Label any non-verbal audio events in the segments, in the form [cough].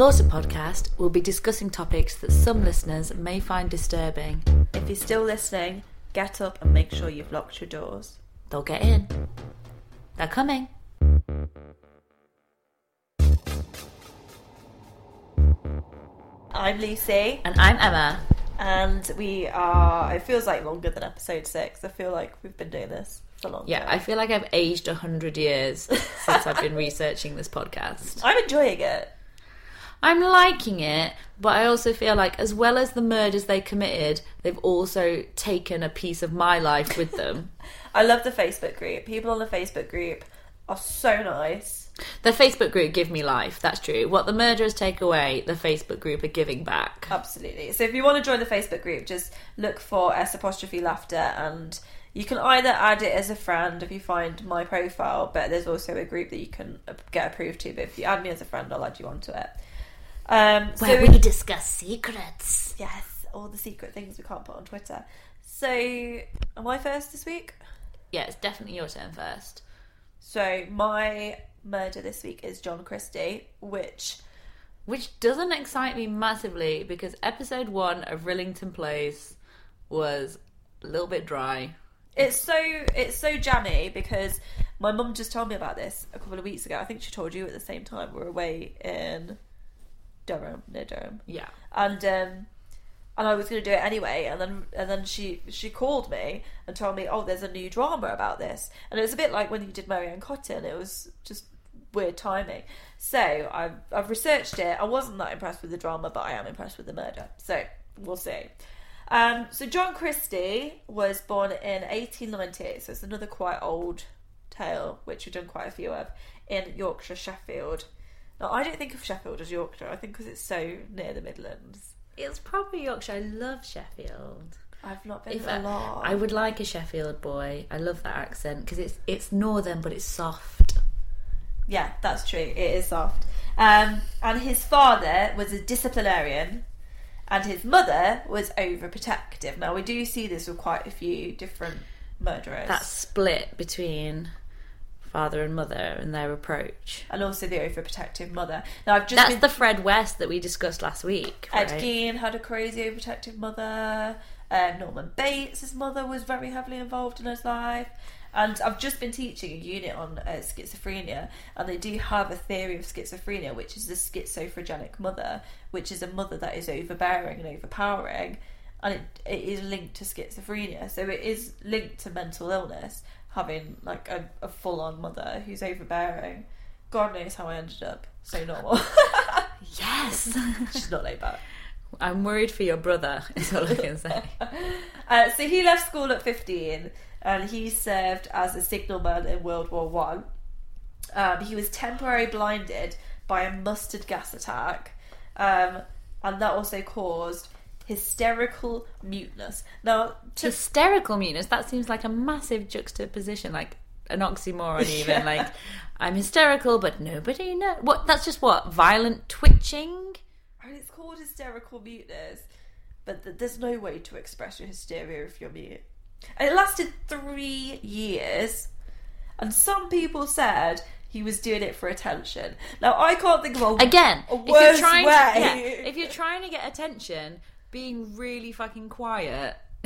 The Slaughter podcast will be discussing topics that some listeners may find disturbing. If you're still listening, get up and make sure you've locked your doors. They'll get in. They're coming. I'm Lucy, And I'm Emma. and we are. It feels like longer than episode six. I feel like we've been doing this for long. Yeah, I feel like I've aged 100 years since I've been [laughs] researching this podcast. I'm enjoying it. I'm liking it, but I also feel like, as well as the murders they committed, they've also taken a piece of my life with them. [laughs] I love the Facebook group. People on the Facebook group are so nice. the Facebook group give me life, that's true. What the murderers take away, the Facebook group are giving back. Absolutely. So if you want to join the Facebook group, just look for S apostrophe laughter and you can either add it as a friend if you find my profile, but there's also a group that you can uh, get approved to. But if you add me as a friend, I'll add you onto it. Um, so Where we discuss secrets. yes, all the secret things we can't put on Twitter. So am I first this week? Yeah, it's definitely your turn first. So my murder this week is John Christie, which Which doesn't excite me massively because episode one of Rillington Place was a little bit dry. It's so it's so jammy because my mum just told me about this a couple of weeks ago. I think she told you at the same time. We are away in Durham, near Durham, Yeah. and um, and I was going to do it anyway. And then and then she she called me and told me, oh, there's a new drama about this. And it was a bit like when you did Mary Ann Cotton. It was just weird timing. So I've I've researched it. I wasn't that impressed with the drama, but I am impressed with the murder. So we'll see. Um, so John Christie was born in 1898, so it's another quite old tale, which we've done quite a few of, in Yorkshire, Sheffield. Now, I don't think of Sheffield as Yorkshire, I think because it's so near the Midlands. It's probably Yorkshire. I love Sheffield. I've not been If a I, lot. I would like a Sheffield boy. I love that accent because it's it's northern but it's soft. Yeah, that's true. It is soft. Um, and his father was a disciplinarian, and his mother was overprotective. Now, we do see this with quite a few different murderers. That split between father and mother and their approach. and also the overprotective mother. Now, I've just That's been- the Fred West that we discussed last week. Ed right? Gein had a crazy overprotective mother. Um, Norman Bates, his mother, was very heavily involved in his life. And I've just been teaching a unit on uh, schizophrenia, and they do have a theory of schizophrenia, which is the schizophrenic mother, which is a mother that is overbearing and overpowering, and it, it is linked to schizophrenia. So it is linked to mental illness, having like a, a full on mother who's overbearing. God knows how I ended up so normal. [laughs] Yes. [laughs] She's not laid back. I'm worried for your brother. Is all I can say. [laughs] Uh, so he left school at 15 and he served as a signalman in World War One. Um, he was temporarily blinded by a mustard gas attack, um, and that also caused hysterical muteness. Now, to, Hysterical muteness. That seems like a massive juxtaposition, like an oxymoron. [laughs] Even like I'm hysterical, but nobody knows. What? That's just what violent twitching. and it's called hysterical muteness, but th- there's no way to express your hysteria if you're mute. And it lasted three years, and some people said he was doing it for attention. Now I can't think of a Again, a if you're trying, way. To, yeah, if you're trying to get attention, being really fucking quiet [laughs]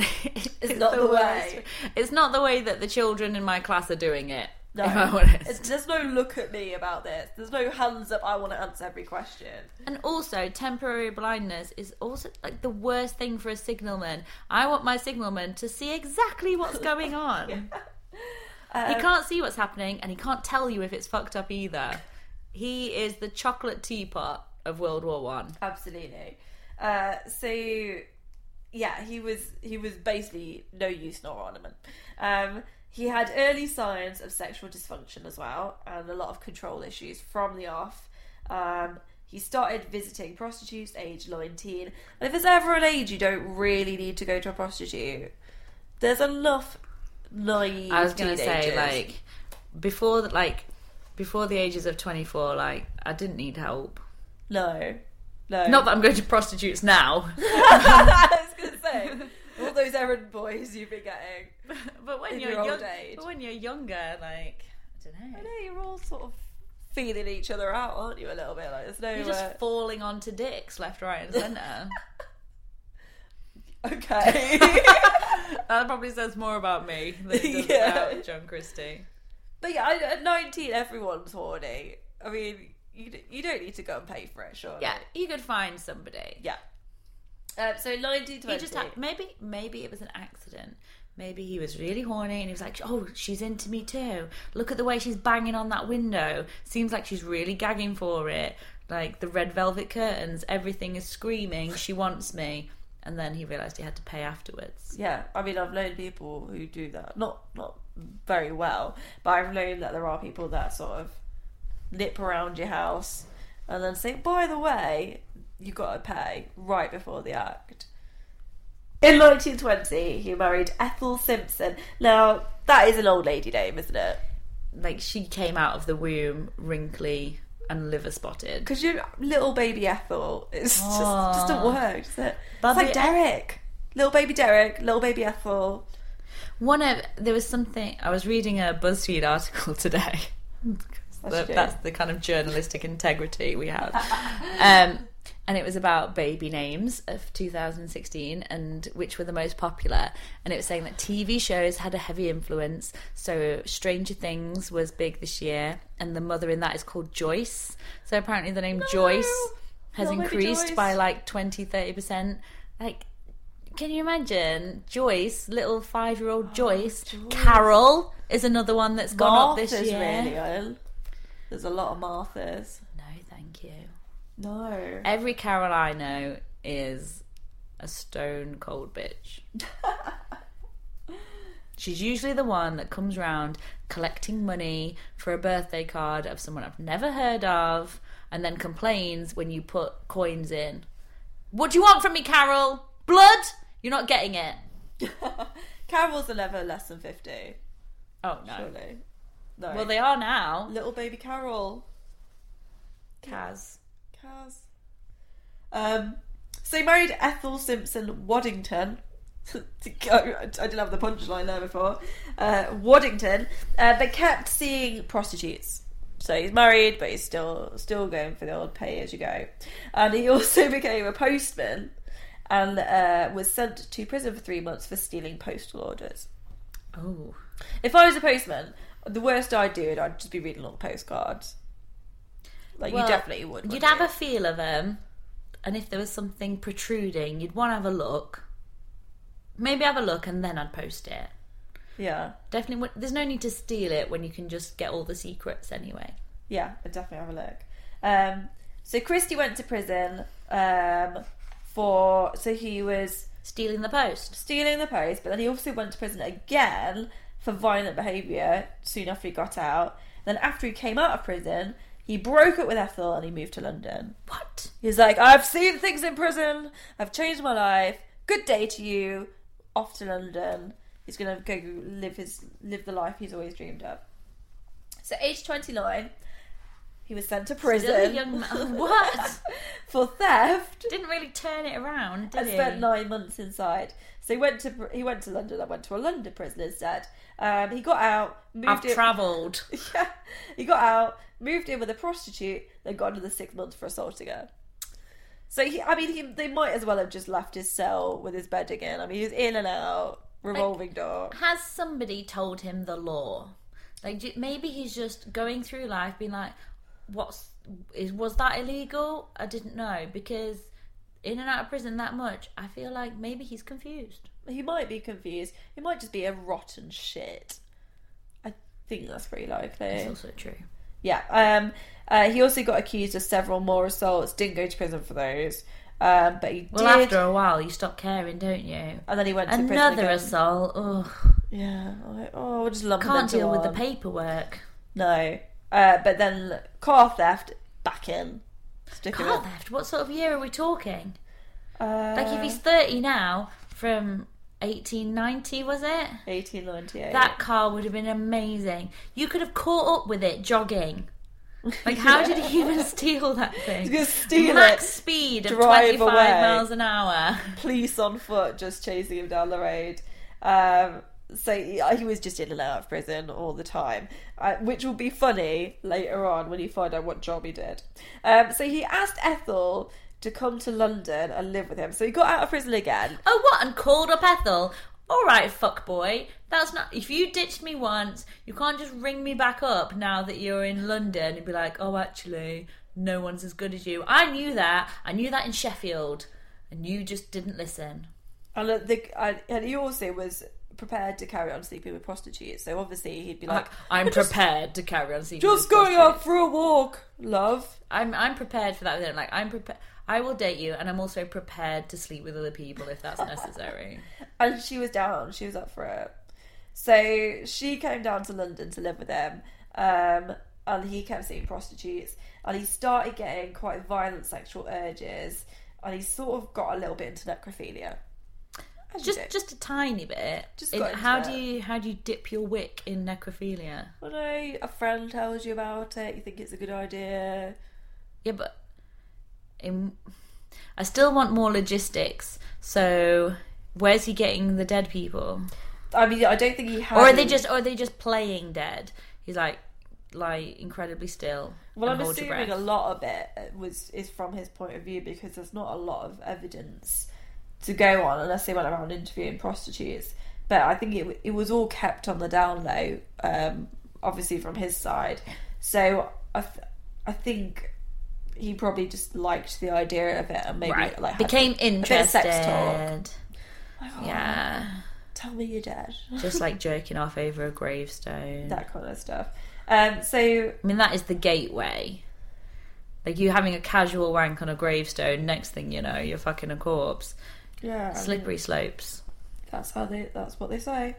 is not the worst. way. It's not the way that the children in my class are doing it. No, If I'm honest. It's- there's no look at me about this. There's no hands up. I want to answer every question. And also, temporary blindness is also like the worst thing for a signalman. I want my signalman to see exactly what's going [laughs] on. he um, can't see what's happening, and he can't tell you if it's fucked up either. He is the chocolate teapot of World War One. Absolutely. Uh, so yeah, he was he was basically no use nor ornament. Um, he had early signs of sexual dysfunction as well, and a lot of control issues from the off. Um, he started visiting prostitutes age 19. And if there's ever an age you don't really need to go to a prostitute, there's enough naive. I was gonna say like before, the- like before the ages of twenty four, like I didn't need help. no, no. Not that I'm going to prostitutes now, [laughs] [laughs] I was gonna say all those errand boys you've been getting. [laughs] but when you're your young, age. but when you're younger, like I don't know. I know you're all sort of feeling each other out, aren't you? A little bit like there's no. You're just uh, falling onto dicks left, right, and centre. okay. that probably says more about me than it does Yeah. about John Christie. but yeah, I- at 19, everyone's horny. I mean, you d- you don't need to go and pay for it, sure. Yeah, you could find somebody. Yeah. Um, so 19, 20. He just had maybe maybe it was an accident. Maybe he was really horny and he was like, "Oh, she's into me too. Look at the way she's banging on that window. Seems like she's really gagging for it. Like the red velvet curtains, everything is screaming. She wants me." And then he realized he had to pay afterwards. Yeah, I mean, I've known people who do that. Not not very well, but I've known that there are people that sort of nip around your house and then say, "By the way, you got to pay right before the act." In 1920, he married Ethel Simpson. Now, that is an old lady name, isn't it? Like she came out of the womb wrinkly and liver spotted. Because your little baby Ethel is just doesn't ah. work, does it? Baby it's like Derek, little baby Derek, little baby Ethel. One of there was something I was reading a BuzzFeed article [laughs] today. As That- that's the kind of journalistic integrity we have. Um, and it was about baby names of 2016 and which were the most popular. And it was saying that TV shows had a heavy influence. So Stranger Things was big this year, and the mother in that is called Joyce. So apparently the name Joyce has increased Joyce. by like 20 30%. Like, can you imagine Joyce, little five year old Joyce? Carol is another one that's gone up Martha's this year. really. There's a lot of Marthas. No, thank you. No. Every Carol I know is a stone cold bitch. [laughs] She's usually the one that comes round collecting money for a birthday card of someone I've never heard of and then complains when you put coins in. What do you want from me, Carol? Blood? You're not getting it. [laughs] Carols are never less than 50. Oh, no. Surely. No. Well, they are now. Little baby Carol. Kaz. Cars. Um, so he married Ethel Simpson Waddington. [laughs] I didn't have the punchline there before. Uh, Waddington, uh, but kept seeing prostitutes. So he's married, but he's still still going for the old pay as you go. And he [laughs] also became a postman and uh, was sent to prison for three months for stealing postal orders. Oh. If I was a postman, the worst I'd do it, I'd just be reading all the postcards. Like Well, you definitely would. You'd have you? a feel of them, and if there was something protruding, you'd want to have a look. Maybe have a look, and then I'd post it. yeah. Definitely, there's no need to steal it when you can just get all the secrets anyway. Yeah, I'd definitely have a look. Um, so Christie went to prison um, for so he was Stealing the post. stealing the post, but then he also went to prison again for violent behaviour soon after he got out. Then after he came out of prison, he broke up with Ethel and he moved to London. What? He's like, I've seen things in prison. I've changed my life. Good day to you. Off to London. He's gonna go live his live the life he's always dreamed of. So, age twenty nine, he was sent to prison young man. [laughs] What? for theft. Didn't really turn it around, did and he? spent nine months inside. So he went to he went to London. I went to a London prison instead. Um, he got out, moved I've in. [laughs] travelled. yeah, he got out, moved in with a prostitute, then got another six months for assaulting her. So he, I mean, he, they might as well have just left his cell with his bed again. I mean, he was in and out, revolving door. Has somebody told him the law? Like maybe he's just going through life being like, "What's is was that illegal? I didn't know because in and out of prison that much. I feel like maybe he's confused. He might be confused. He might just be a rotten shit. I think that's pretty likely. It's also true. Yeah. Um. Uh, he also got accused of several more assaults. Didn't go to prison for those. Um. But he Well, did. after a while, you stop caring, don't you? and then he went to prison Another assault. Ugh. Yeah. Like, oh, we'll just lump them Can't deal with the paperwork. No. Uh. But then car theft back in. Stick Car in. theft. What sort of year are we talking? Uh, Like if he's thirty now, from eighteen ninety, was it? 1898. That car would have been amazing. You could have caught up with it jogging. Like, how did he even [laughs] steal that thing? steal Max it, speed of drive 25 away. miles an hour. police on foot just chasing him down the road. Um, so he, was just in and out of prison all the time, uh, which will be funny later on when you find out what job he did. Um, so he asked Ethel to come to London and live with him. So he got out of prison again. Oh, what? And called up Ethel. All right, fuck boy. That's not. If you ditched me once, you can't just ring me back up now that you're in London and be like, oh, actually, no one's as good as you. I knew that. I knew that in Sheffield, and you just didn't listen. And, uh, the, and he also was prepared to carry on sleeping with prostitutes. So obviously he'd be like, I'm just- prepared to carry on seeing. just going out for a walk, love. I'm I'm prepared for that with him. Like I'm prepared. I will date you, and I'm also prepared to sleep with other people if that's necessary. [laughs] and she was down. She was up for it. So she came down to London to live with him, um, and he kept seeing prostitutes, and he started getting quite violent sexual urges, and he sort of got a little bit into necrophilia. Just do. just a tiny bit. Just In- got into how it. do you how do you dip your wick in necrophilia? Know a friend tells you about it. You think it's a good idea. Yeah, but in, I still want more logistics. So where's he getting the dead people? I mean, I don't think he has. Or are they just or are they just playing dead? He's like lie incredibly still. Well, and I'm assuming a lot of it was is from his point of view because there's not a lot of evidence to go on unless they went around interviewing prostitutes. But I think it it was all kept on the down low, um, obviously from his side. So I th- I think he probably just liked the idea of it and maybe right. like became a interested. sex talk. Yeah, Tell me you're dead. [laughs] just like jerking off over a gravestone. that kind of stuff. Um, so I mean, that is the gateway. Like you having a casual wank on a gravestone. Next thing you know, you're fucking a corpse. Yeah, Slippery slopes. That's how they. That's what they say.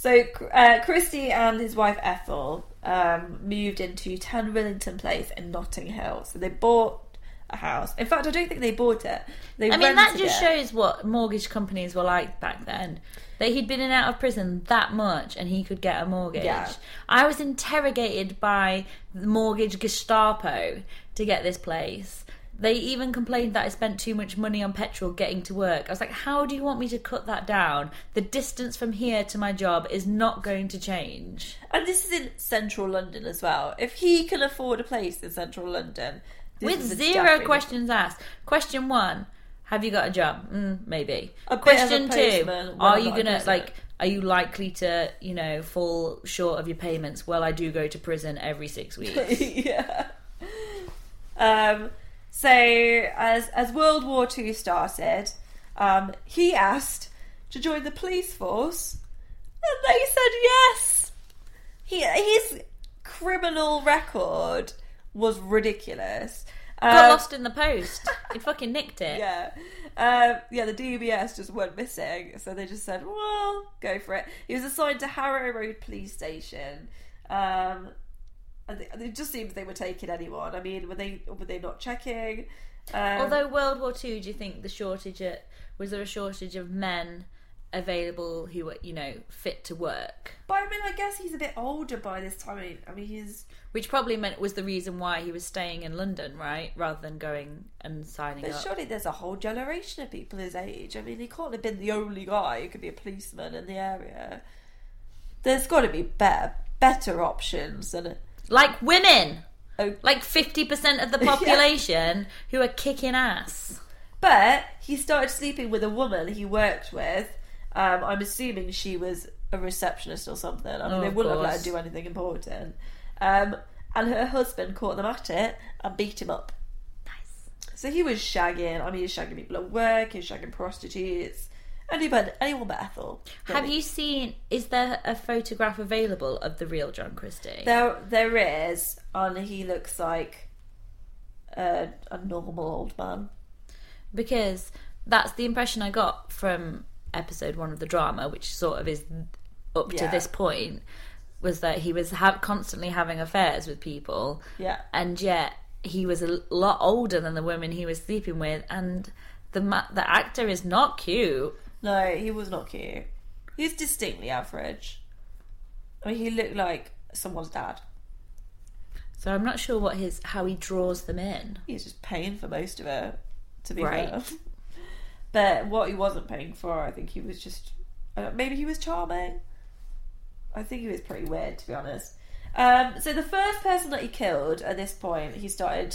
So uh, Christie and his wife Ethel um, moved into 10 Rillington Place in Notting Hill. So they bought a house. In fact, I don't think they bought it. They I mean, that just it. shows what mortgage companies were like back then. That he'd been in and out of prison that much and he could get a mortgage. Yeah. I was interrogated by the mortgage Gestapo to get this place. They even complained that I spent too much money on petrol getting to work. I was like, how do you want me to cut that down? The distance from here to my job is not going to change. And this is in central London as well. If he can afford a place in central London, With zero questions asked. Question one: Have you got a job? Mm, maybe. A Question two: Are you gonna like? Are you likely to, you know, fall short of your payments? Well, I do go to prison every six weeks. [laughs] yeah. Um, so as as World War Two started, um, he asked to join the police force, and they said yes. He his criminal record was ridiculous. Got Um, lost in the post. [laughs] He fucking nicked it. yeah. Um, yeah, the DBS just went missing, so they just said, "Well, go for it." He was assigned to Harrow Road Police Station, um, and they- it just seemed they were taking anyone. I mean, were they were they not checking? Um, Although World War Two, do you think the shortage of, was there a shortage of men available who were, you know, fit to work? but I mean, I guess he's a bit older by this time. I mean, I mean he's Which probably meant was the reason why he was staying in London, right, rather than going and signing but up. surely there's a whole generation of people his age. I mean, he can't have been the only guy who could be a policeman in the area. There's got to be better better options than. A, Like women. oh, like 50% of the [laughs] population who are kicking ass. But he started sleeping with a woman he worked with. Um, I'm assuming she was a receptionist or something. I mean, Oh, they wouldn't have let her do anything important. Um, and her husband caught them at it and beat him up. Nice. So he was shagging. I mean, he was shagging people at work. He was shagging prostitutes. Anyone, anyone but Ethel. Have you seen? Is there a photograph available of the real John Christie? There, there is, and he looks like a, a normal old man. because that's the impression I got from episode one of the drama, which sort of is up to this point, was that he was ha- constantly having affairs with people, Yeah. and yet he was a lot older than the women he was sleeping with, and the ma- the actor is not cute. No, he was not cute. He was distinctly average. I mean, he looked like someone's dad. So I'm not sure what his how he draws them in. He's just paying for most of it, to be Right. fair. [laughs] But what he wasn't paying for, I think he was just. Uh, maybe he was charming. I think he was pretty weird, to be honest. Um, so the first person that he killed at this point, he started.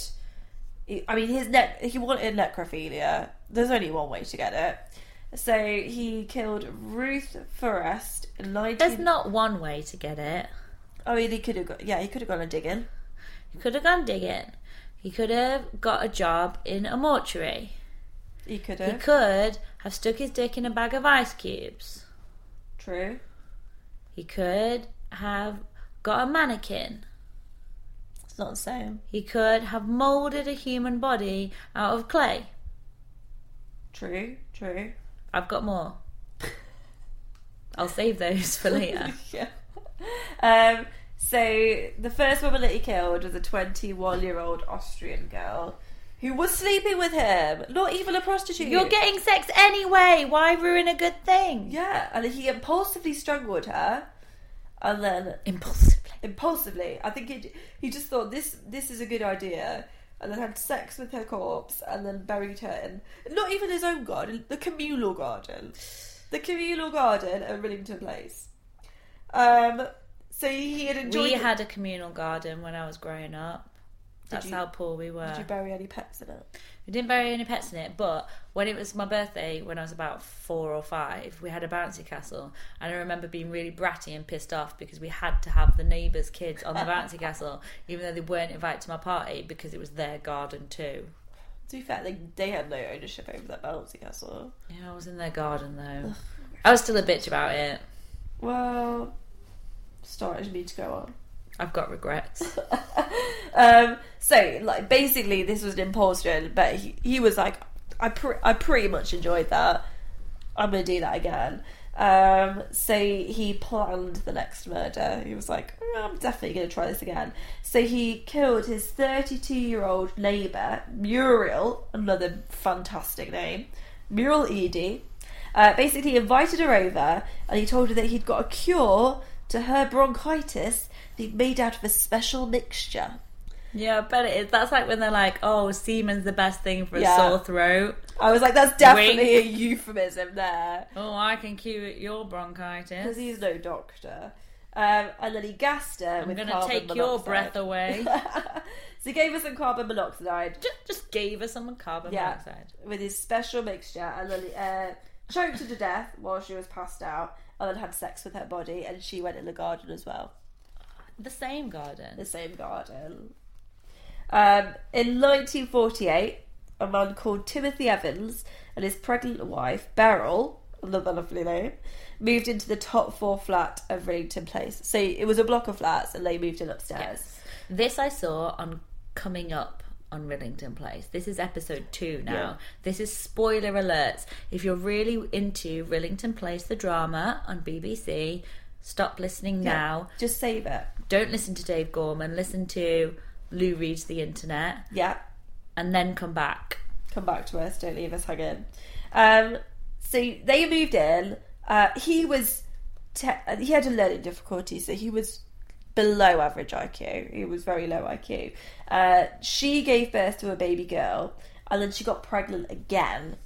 He, I mean, his neck. He wanted necrophilia. There's only one way to get it. So he killed Ruth Forrest in 19. There's not one way to get it. Oh, he could have got. Yeah, he could have gone a digging. He could have gone digging. He could have got a job in a mortuary. He could He could have stuck his dick in a bag of ice cubes. True. He could have got a mannequin. It's not the same. He could have moulded a human body out of clay. True. True. I've got more. [laughs] I'll save those for later. [laughs] yeah. Um, so the first woman that he killed was a 21 year old Austrian girl who was sleeping with him. Not even a prostitute. You're getting sex anyway. Why ruin a good thing? Yeah, and he impulsively strangled her, and then Impulsively. impulsively, I think he he just thought this this is a good idea, and then had sex with her corpse, and then buried her in not even his own garden, the communal garden, the communal garden at Rillington Place. Um, so he had enjoyed. We it- had a communal garden when I was growing up. That's you- how poor we were. Did you bury any pets in it? We didn't bury any pets in it, but when it was my birthday, when I was about four or five, we had a bouncy castle, and I remember being really bratty and pissed off because we had to have the neighbours' kids on the [laughs] bouncy castle, even though they weren't invited to my party because it was their garden too. To be fair, they, they had no ownership over that bouncy castle. Yeah, I was in their garden though. I was still a bitch about it. Well, started me to go on. I've got regrets. [laughs] Um, so like basically, this was an impulsion, but he, he was like, I I pretty much enjoyed that. I'm gonna do that again. Um, so he planned the next murder. He was like, "Mm, I'm definitely gonna try this again. So he killed his 32 year old neighbour Muriel, another fantastic name, Muriel Eady. Uh, basically, invited her over, and he told her that he'd got a cure to her bronchitis made out of a special mixture. yeah, I bet it is. That's like when they're like, "Oh, semen's the best thing for a Yeah. sore throat." I was like, that's definitely a euphemism there. Oh, I can cure your bronchitis. Because he's no doctor. Um, and then he gassed her I'm with gonna carbon take your monoxide. breath away. [laughs] so he gave her some carbon monoxide just, just gave her some carbon Yeah. monoxide. with his special mixture and then uh, choked her to death while she was passed out and then had sex with her body and she went in the garden as well. The same garden. The same garden. Um, in 1948, a man called Timothy Evans and his pregnant wife, Beryl, another lovely name, moved into the top floor flat of Rillington Place. So it was a block of flats and they moved in upstairs. This I saw on Coming Up on Rillington Place. This is episode two now. Yeah. This is spoiler alerts. If you're really into Rillington Place, the drama on BBC, stop listening now. Just save it. Don't listen to Dave Gorman. Listen to Lou Reads the Internet, Yeah. and then come back. come back to us. Don't leave us hanging. Um, so they moved in. Uh, he was te- he had a learning difficulty, so he was below average IQ. He was very low IQ. Uh, she gave birth to a baby girl, and then she got pregnant again.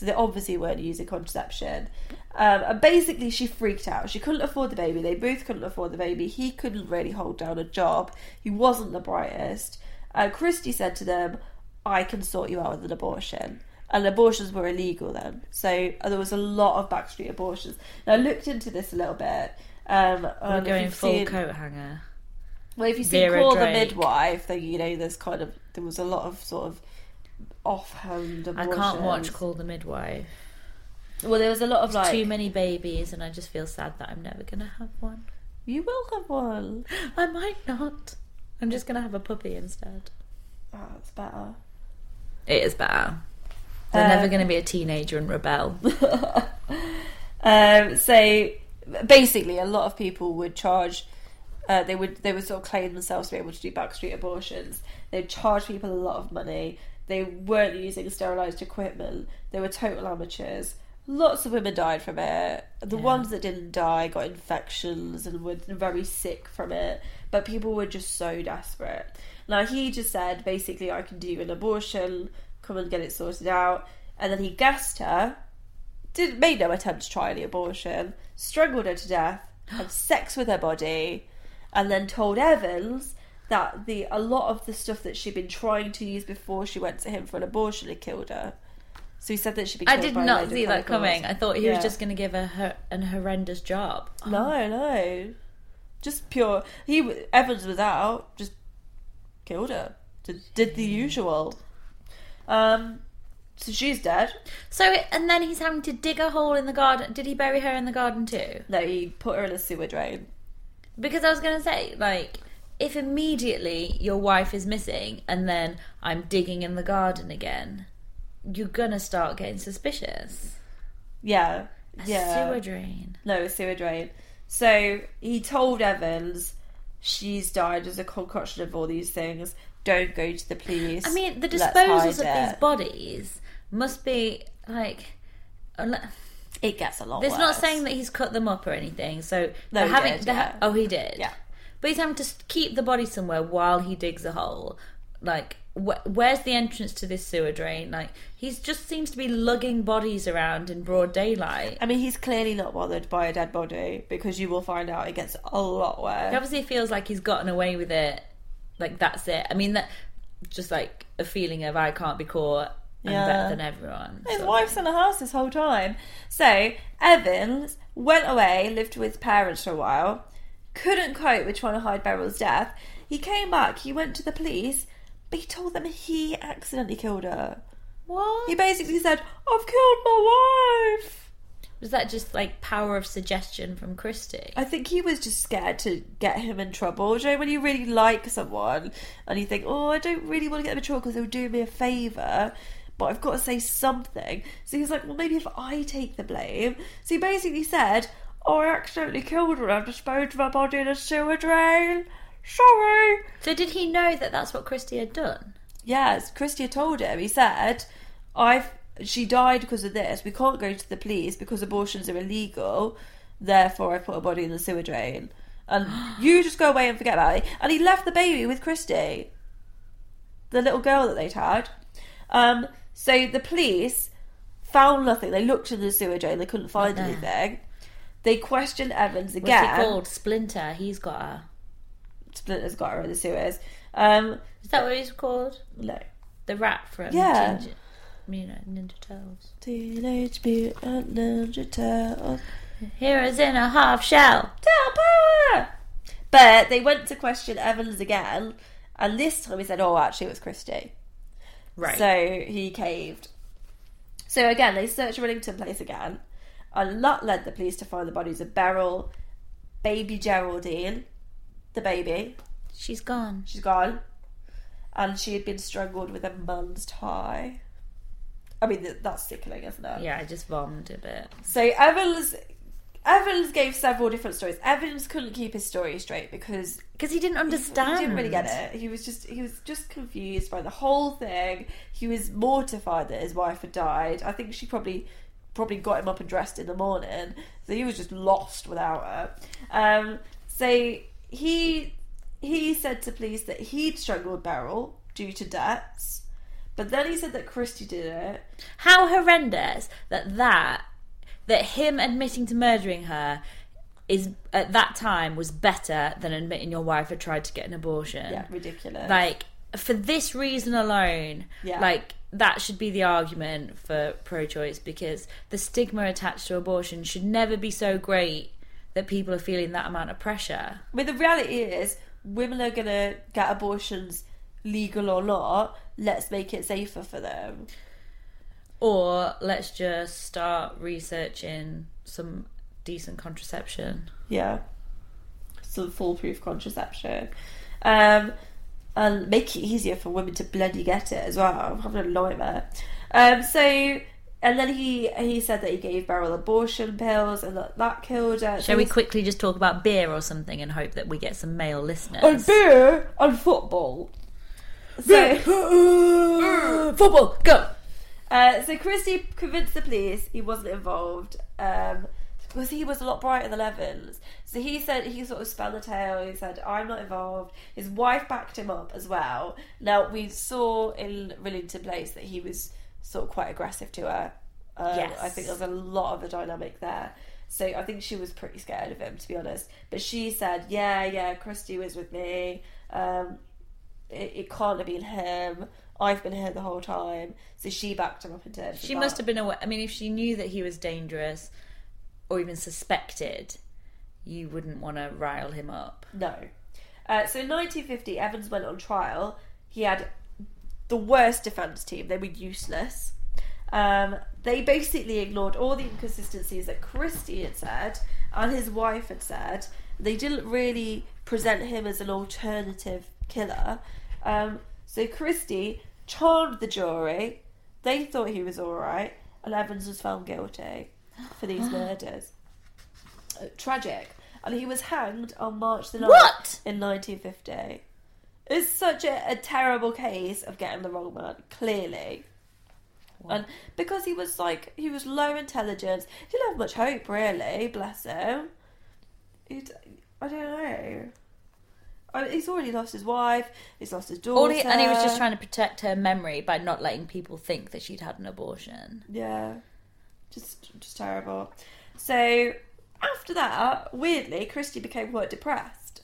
So they obviously weren't using contraception. Um, and basically, she freaked out. She couldn't afford the baby. They both couldn't afford the baby. He couldn't really hold down a job. He wasn't the brightest. Uh, Christie said to them, I can sort you out with an abortion. and abortions were illegal then. So uh, there was a lot of backstreet abortions. Now I looked into this a little bit. Um, We're going full seen- coat hanger. Well, if you see Call the Drake. Midwife, then you know there's kind of there was a lot of sort of offhand I can't watch Call the Midwife. Well, there was a lot of like Too many babies, and I just feel sad that I'm never gonna have one. You will have one. [gasps] I might not. I'm just gonna have a puppy instead. Oh, it's better. It is better. They're Uh, never gonna be a teenager and rebel. [laughs] Um, so basically, a lot of people would charge. Uh, they would they would sort of claim themselves to be able to do backstreet abortions. They'd charge people a lot of money. They weren't using sterilised equipment. They were total amateurs. Lots of women died from it. The ones that didn't die got infections and were very sick from it. But people were just so desperate. Now he just said basically, I can do an abortion. Come and get it sorted out. And then he gassed her did made no attempt to try any abortion, strangled her to death, had sex with her body, and then told Evans that the a lot of the stuff that she'd been trying to use before she went to him for an abortion had killed her. So he said that she'd been. I did not see that coming. I thought he Yeah. was just gonna give her, her an horrendous job. No, no, just pure. He Evans was out, just killed her. Did, did the usual. Um, so she's dead. So, and then he's having to dig a hole in the garden. Did he bury her in the garden too? No, he put her in a sewer drain. Because I was going to say, like, if immediately your wife is missing and then I'm digging in the garden again, you're to start getting suspicious. Yeah, A yeah. sewer drain. No, a sewer drain. So he told Evans she's died as a concoction of all these things. Don't go to the police. I mean, the disposals of hide these bodies must be, like. It gets a lot. It's not saying that he's cut them up or anything. So No, having. did, ha- yeah. oh, he did. Yeah. But he's having to keep the body somewhere while he digs a hole. Like, wh- where's the entrance to this sewer drain? Like, he just seems to be lugging bodies around in broad daylight. I mean, he's clearly not bothered by a dead body because you will find out it gets a lot worse. He obviously feels like he's gotten away with it. Like that's it. I mean, that just like a feeling of I can't be caught. I'm Yeah. better than everyone. His of wife's in the house this whole time. So Evans went away, lived with his parents for a while, couldn't cope with trying to hide Beryl's death. He came back, he went to the police, but he told them he accidentally killed her. What? He basically said, I've killed my wife. Was that just like power of suggestion from Christie? I think he was just scared to get him in trouble. Do you know when you really like someone and you think, oh, I don't really want to get them in trouble because they'll do me a favour, but I've got to say something. So he was like, well, maybe if I take the blame. So he basically said, oh, I accidentally killed her. I've disposed of her body in a sewer drain. Sorry. So did he know that that's what Christie had done? Yes, Christie had told him. He said, "I've she died because of this. We can't go to the police because abortions are illegal. Therefore, I put her body in the sewer drain, and [gasps] you just go away and forget about it." And he left the baby with Christie, the little girl that they'd had. Um, so the police found nothing. They looked in the sewer drain. They couldn't find there. anything. They questioned Evans What's again. he called? Splinter. He's got her. Splinter's got her in the sewers. Um, Is that what he's called? no. The rat from Yeah. Ginger, you know, Ninja Turtles. Teenage Mutant Ninja Turtles. Heroes in a half shell. Tell power! But they went to question Evans again, and this time he said, "Oh, actually, it was Christie." Right. So he caved. So again, they searched Rillington Place again, and lot led the police to find the bodies of Beryl, baby Geraldine, the baby. She's gone. She's gone, and she had been strangled with a man's tie. I mean, that's sickening, isn't it? Yeah, I just vomited a bit. So Evans Evans gave several different stories. Evans couldn't keep his story straight because Because he didn't understand. he didn't really get it. He was just he was just confused by the whole thing. He was mortified that his wife had died. I think she probably probably got him up and dressed in the morning. So he was just lost without her. Um, so he he said to police that he'd strangled Beryl due to debts. But then he said that Christie did it. How horrendous that that that him admitting to murdering her is at that time was better than admitting your wife had tried to get an abortion. Yeah, ridiculous. Like for this reason alone, Yeah. like that should be the argument for pro-choice because the stigma attached to abortion should never be so great that people are feeling that amount of pressure. I mean, the reality is, women are gonna get abortions, legal or not. Let's make it safer for them. Or let's just start researching some decent contraception. Yeah, some foolproof contraception, um, and make it easier for women to bloody get it as well. I'm having a nightmare. Um, so, and then he he said that he gave Beryl abortion pills and that that killed her. Shall we quickly just talk about beer or something and hope that we get some male listeners? And beer and football. So, [laughs] Football, go! uh, so Christie convinced the police he wasn't involved um, because he was a lot brighter than Evans. So he said he sort of spun the tale. He said, "I'm not involved." His wife backed him up as well. Now we saw in Rillington Place that he was sort of quite aggressive to her. Um, Yes. I think there's a lot of a dynamic there. So I think she was pretty scared of him, to be honest. But she said, "Yeah, yeah, Christie was with me. Um, it, it can't have been him. I've been here the whole time." So she backed him up into it. She must have been aware. I mean, if she knew that he was dangerous or even suspected, you wouldn't want to rile him up. No. Uh, so in 1950, Evans went on trial. He had the worst defence team. They were useless. Um, they basically ignored all the inconsistencies that Christie had said and his wife had said. They didn't really present him as an alternative killer. Um, so Christie charmed the jury. They thought he was all right, and Evans was found guilty for these [gasps] murders. Uh, tragic. And he was hanged on March the 9th What? in 1950. It's such a, a terrible case of getting the wrong man, clearly. And because he was like, he was low intelligence, he didn't have much hope, really, bless him. He'd, I don't know. I, he's already lost his wife, he's lost his daughter. He, and he was just trying to protect her memory by not letting people think that she'd had an abortion. Yeah, just just terrible. So after that, weirdly, Christie became quite depressed.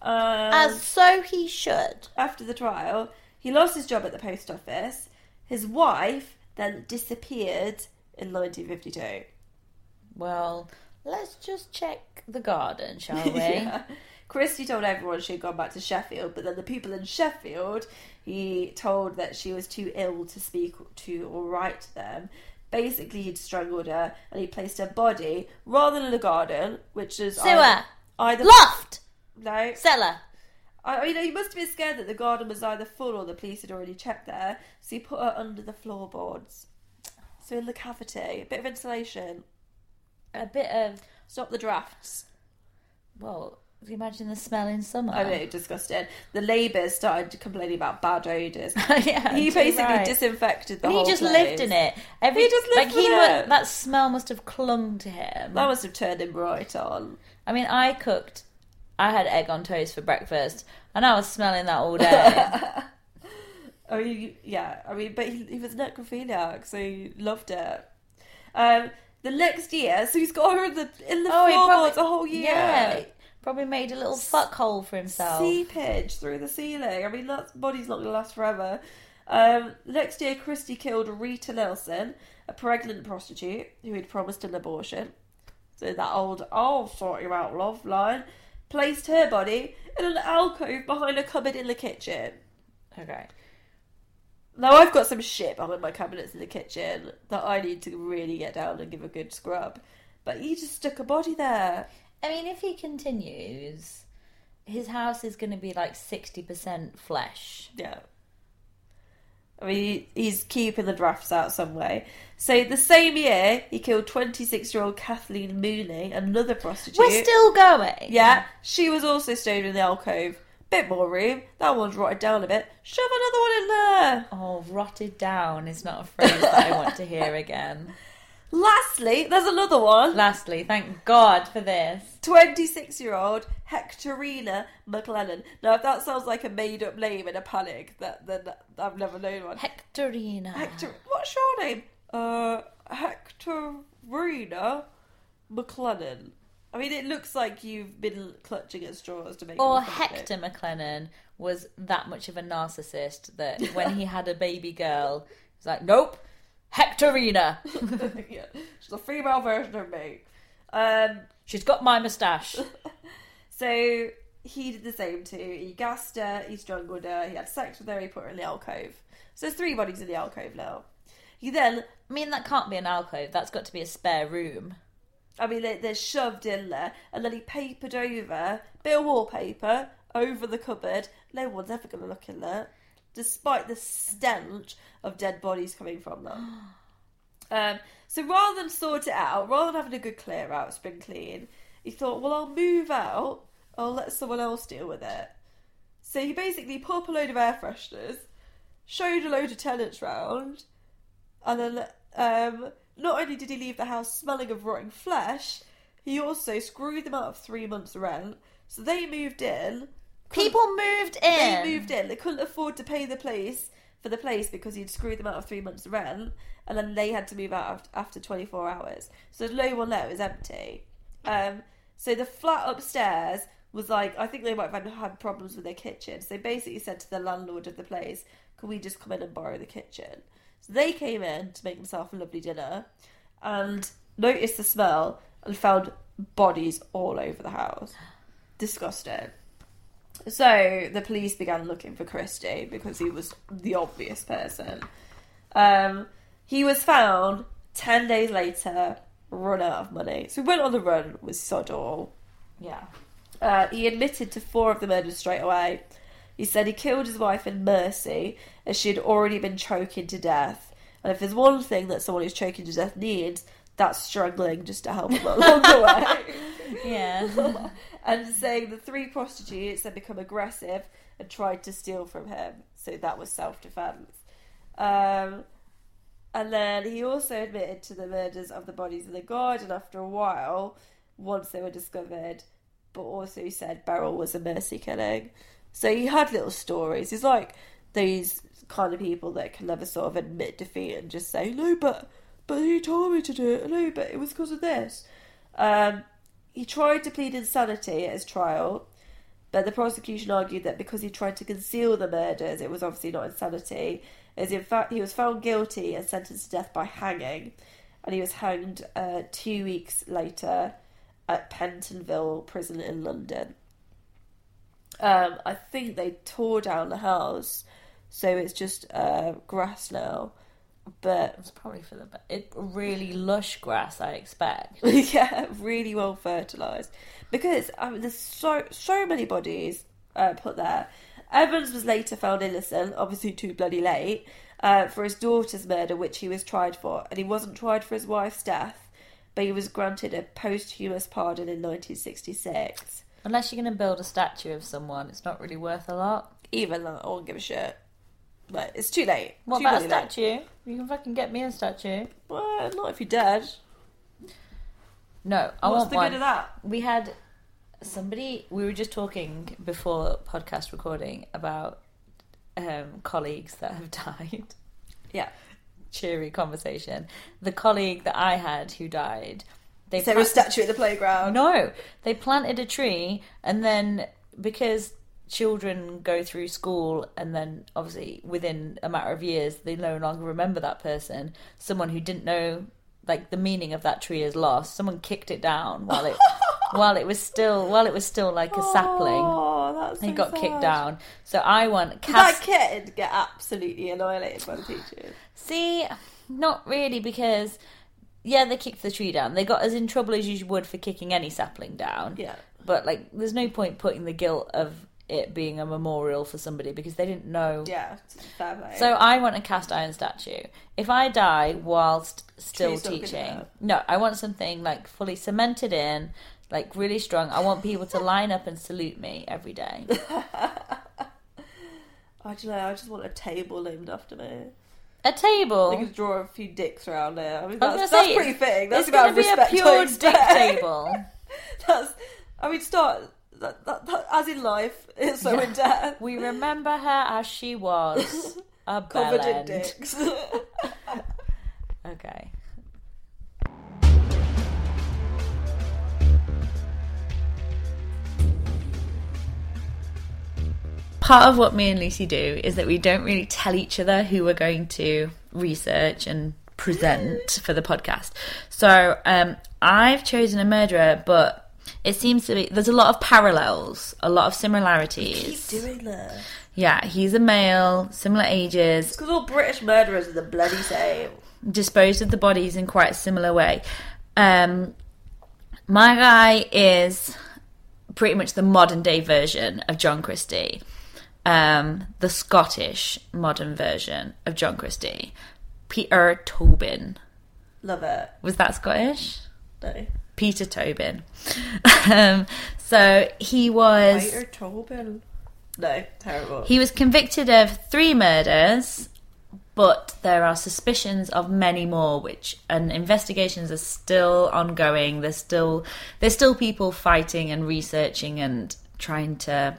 Um, so he should. after the trial, he lost his job at the post office. His wife then disappeared in 1952. Well, let's just check the garden, [laughs] shall we? Yeah. Christie told everyone she had gone back to Sheffield, but then the people in Sheffield, he told that she was too ill to speak to or write to them. Basically, he'd strangled her uh, and he placed her body rather than in the garden, which is Sewer. either, either Loft! no. Cellar. I I mean, he must have been scared that the garden was either full or the police had already checked there, so he put her under the floorboards. So in the cavity, a bit of insulation, A bit of, stop the drafts. well, imagine the smell in summer. I know, disgusting. The neighbours started complaining about bad odours. [laughs] yeah, he basically right. disinfected the And whole he just place. lived in it. Every, He just lived like he in mu- it. that smell must have clung to him. That must have turned him right on. I mean, I cooked. I had egg on toast for breakfast, and I was smelling that all day. [laughs] I mean, yeah, I mean, but he, he was necrophiliac, so he loved it. Um, the next year, so he's got her in the in the Oh, floorboards a whole year. yeah, probably made a little fuck hole for himself. seepage through the ceiling. I mean, that body's not going to last forever. Um, next year, Christie killed Rita Nelson, a pregnant prostitute who had promised an abortion. So that old, I'll sort you out love line, placed her body in an alcove behind a cupboard in the kitchen. Okay. Now I've got some shit behind my cabinets in the kitchen that I need to really get down and give a good scrub. But he just stuck a body there. I mean, if he continues, his house is going to be like sixty percent flesh. Yeah. I mean, he's keeping the drafts out some way. So the same year, he killed 26-year-old Kathleen Mooney, another prostitute. We're still going. Yeah, she was also stoned in the alcove. Bit more room. That one's rotted down a bit. Shove another one in there. Oh, rotted down is not a phrase that I want to hear [laughs] again. Lastly, there's another one. Lastly, thank God for this. 26 year old Hectorina McLennan. Now, if that sounds like a made up name in a panic, that then I've never known one. Hectorina. Hector, what's your name? Uh, Hectorina McLennan. I mean, it looks like you've been clutching at straws to make. or it a funny Hector. McLennan was that much of a narcissist that when he had a baby girl, He's like, nope, Hectorina. [laughs] yeah, she's a female version of me. Um, She's got my moustache. [laughs] so he did the same too. He gassed her, he strangled her, he had sex with her, he put her in the alcove. So there's three bodies in the alcove now. He then, I mean, that can't be an alcove. That's got to be a spare room. I mean, they, they're shoved in there, and then he papered over, bit of wallpaper over the cupboard. No one's ever going to look in there, despite the stench of dead bodies coming from them. [gasps] Um, so rather than sort it out, rather than having a good clear out, spring clean, he thought, well, I'll move out. I'll let someone else deal with it. So he basically put up a load of air fresheners, showed a load of tenants round, and then um, not only did he leave the house smelling of rotting flesh, he also screwed them out of three months' rent. So they moved in. People moved in. They moved in. They couldn't afford to pay the place for the place because he'd screwed them out of three months' rent, and then they had to move out after 24 hours. So there's no one there. It was empty. Um, so the flat upstairs was like, I think they might have had problems with their kitchen. So they basically said to the landlord of the place, "Can we just come in and borrow the kitchen?" So they came in to make themselves a lovely dinner, and noticed the smell and found bodies all over the house. Disgusting. So the police began looking for Christie because he was the obvious person. Um, he was found 10 days later, run out of money. So he went on the run with Sodor. Yeah. Uh, he admitted to four of the murders straight away. He said he killed his wife in mercy as she had already been choking to death. And if there's one thing that someone who's choking to death needs, that's struggling just to help them along the [laughs] way. Yeah. [laughs] and saying the three prostitutes had become aggressive and tried to steal from him. So that was self defense. Um, and then he also admitted to the murders of the bodies in the garden after a while, once they were discovered, but also said Beryl was a mercy killing. So he had little stories. He's like these kind of people that can never sort of admit defeat and just say, no, but but he told me to do it. No, but it was because of this. Um, he tried to plead insanity at his trial, but the prosecution argued that because he tried to conceal the murders, it was obviously not insanity, as in fact he was found guilty and sentenced to death by hanging, and he was hanged uh, two weeks later at Pentonville Prison in London. Um, I think they tore down the house, so it's just uh, grass now. But It's probably for the be- it really lush grass. I expect. [laughs] yeah, really well fertilized. Because mean, there's so so many bodies uh, put there. Evans was later found innocent, obviously too bloody late, uh, for his daughter's murder, which he was tried for, and he wasn't tried for his wife's death, but he was granted a posthumous pardon in 1966. Unless you're going to build a statue of someone, it's not really worth a lot. Even that, I won't give a shit. But it's too late. What too about a bloody late. statue? You can fucking get me a statue. Well, not if you're dead. No, I What's want the one. good of that? We had somebody. We were just talking before podcast recording about um, colleagues that have [laughs] died. Yeah. Cheery conversation. The colleague that I had who died. They Is there a statue at the playground? No, they planted a tree, and then because children go through school, and then obviously within a matter of years they no longer remember that person. Someone who didn't know like the meaning of that tree is lost. Someone kicked it down while it [laughs] while it was still while it was still like a sapling. Oh, that's He got kicked down. So I want cast. that kid get absolutely annihilated by the teachers? See, not really because yeah, they kicked the tree down. They got as in trouble as you would for kicking any sapling down. Yeah. But like, there's no point putting the guilt of it being a memorial for somebody because they didn't know. Yeah, fair play. So I want a cast iron statue. If I die whilst still Tree's teaching, no, I want something like fully cemented in, like really strong. I want people to line up and salute me every day. I don't know. I just want a table named after me. A table. I could draw a few dicks around there. I mean, I that's, that's say, pretty fitting. That's it's about be a I pure dick table. [laughs] That's. I mean, start. That, that, that, as in life, it's [laughs] so in death. We remember her as she was, [laughs] a Covered in dicks. [laughs] Okay. Part of what me and Lucy do is that we don't really tell each other who we're going to research and present for the podcast. So um, I've chosen a murderer, but it seems to be there's a lot of parallels, a lot of similarities. Keep doing that. Yeah, he's a male, similar ages, Because all British murderers are the bloody same. disposed of the bodies in quite a similar way. Um, my guy is pretty much the modern day version of John Christie, um, the Scottish modern version of John Christie. Peter Tobin. Love it. Was that Scottish? No. Peter Tobin. [laughs] um, so he was. Peter Tobin. No, terrible. He was convicted of three murders, but there are suspicions of many more, which and investigations are still ongoing. There's still there's still people fighting and researching and trying to.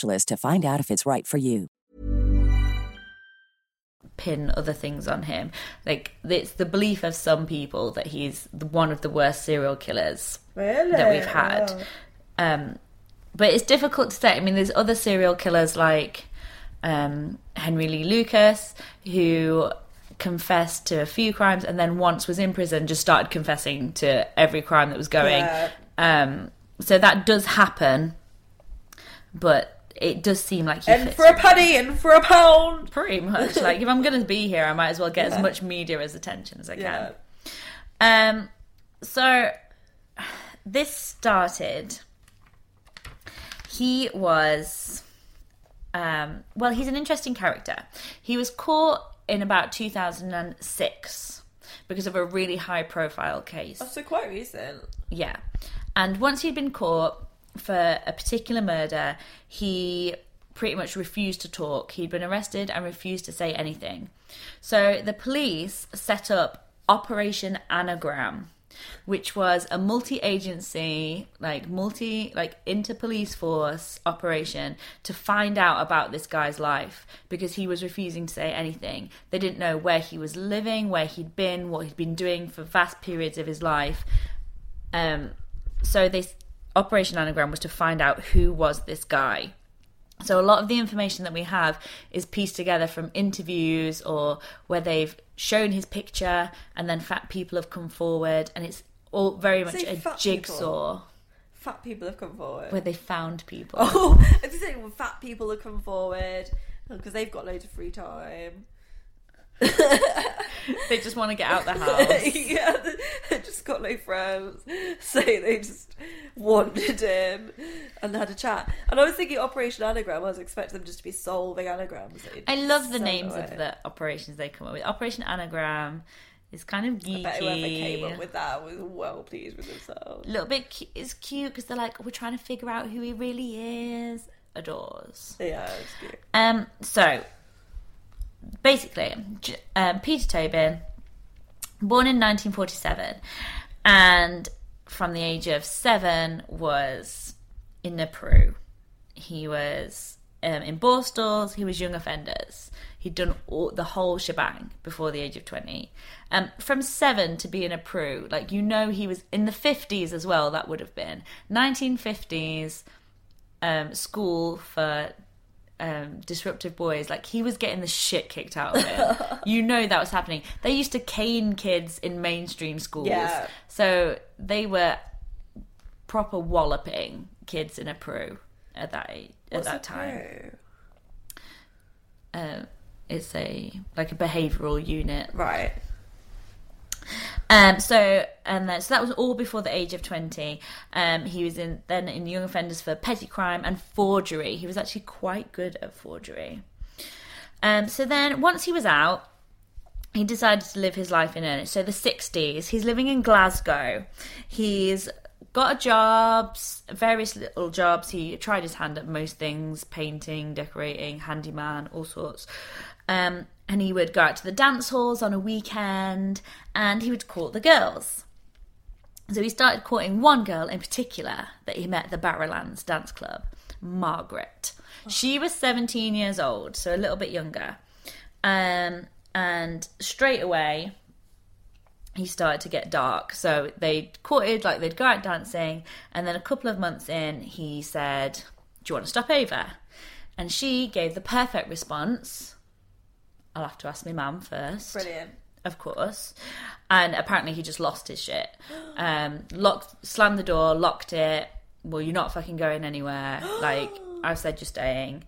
to find out if it's right for you. pin other things on him. Like it's the belief of some people that he's one of the worst serial killers Really? that we've had. Um, but it's difficult to say. I mean, there's other serial killers like um, Henry Lee Lucas who confessed to a few crimes and then once was in prison just started confessing to every crime that was going. Yeah. Um, so that does happen, but it does seem like he And for a penny and for a pound. pretty much like if i'm gonna be here i might as well get as much media as attention as i can. Yeah. um so this started he was um well he's an interesting character he was caught in about 2006 because of a really high profile case So quite recent. yeah. And once he'd been caught for a particular murder, he pretty much refused to talk. He'd been arrested and refused to say anything. So the police set up Operation Anagram, which was a multi-agency, like multi, like inter-police force operation to find out about this guy's life because he was refusing to say anything. They didn't know where he was living, where he'd been, what he'd been doing for vast periods of his life. Um, so this Operation Anagram was to find out who was this guy. So a lot of the information that we have is pieced together from interviews or where they've shown his picture and then fat people have come forward and it's all very much a jigsaw Fat people have come forward. where they found people. Oh, [laughs] I was saying well, fat people have come forward because they've got loads of free time. [laughs] they just want to get out the house. [laughs] yeah, they just got no friends, so they just wandered in and had a chat. And I was thinking Operation Anagram. I was expecting them just to be solving anagrams. I love the names away. of the operations they come up with. Operation Anagram is kind of I bet whoever came up with that was well pleased with themselves. A little bit cu- it's cute because they're like, we're trying to figure out who he really is. Adores. Yeah, it's cute. Um, so basically, um, Peter Tobin, born in 1947, and from the age of seven was in the Peru. He was um, in Borstals. He was young offenders. He'd done all, the whole shebang before the age of 20. Um, from seven to being a Peru, like you know, he was in the 50s as well. That would have been 1950s um, school for um, disruptive boys. Like he was getting the shit kicked out of him. [laughs] you know that was happening. They used to cane kids in mainstream schools. Yeah. So they were proper walloping kids in a Peru at that age, at What's that time. Uh, it's a like a behavioural unit. Right. Um, so and then, so that was all before the age of twenty. Um, he was in then in young offenders for petty crime and forgery. He was actually quite good at forgery. Um, so then once he was out, he decided to live his life in earnest. So the sixties, he's living in Glasgow. He's got jobs, various little jobs. He tried his hand at most things: painting, decorating, handyman, all sorts. Um, and he would go out to the dance halls on a weekend, and he would court the girls. So he started courting one girl in particular that he met at the Barrowlands Dance Club, Margaret. She was 17 years old, so a little bit younger. Um, and straight away, he started to get dark. So they courted, like they'd go out dancing, and then a couple of months in, he said, Do you want to stop over? And she gave the perfect response. I'll have to ask my mum first Brilliant. of course. And apparently he just lost his shit. [gasps] Um, locked, slammed the door, locked it. Well, you're not fucking going anywhere. [gasps] Like I've said, you're staying,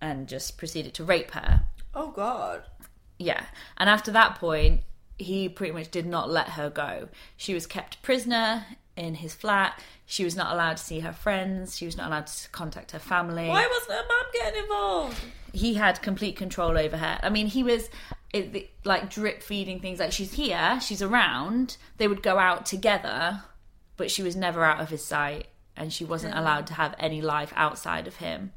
and just proceeded to rape her. Oh God. Yeah. And after that point, he pretty much did not let her go. She was kept prisoner in his flat. She was not allowed to see her friends. She was not allowed to contact her family Why wasn't her mum getting involved? He had complete control over her. I mean, he was it, like drip feeding things. Like she's here, she's around. They would go out together, but she was never out of his sight, and she wasn't mm. allowed to have any life outside of him.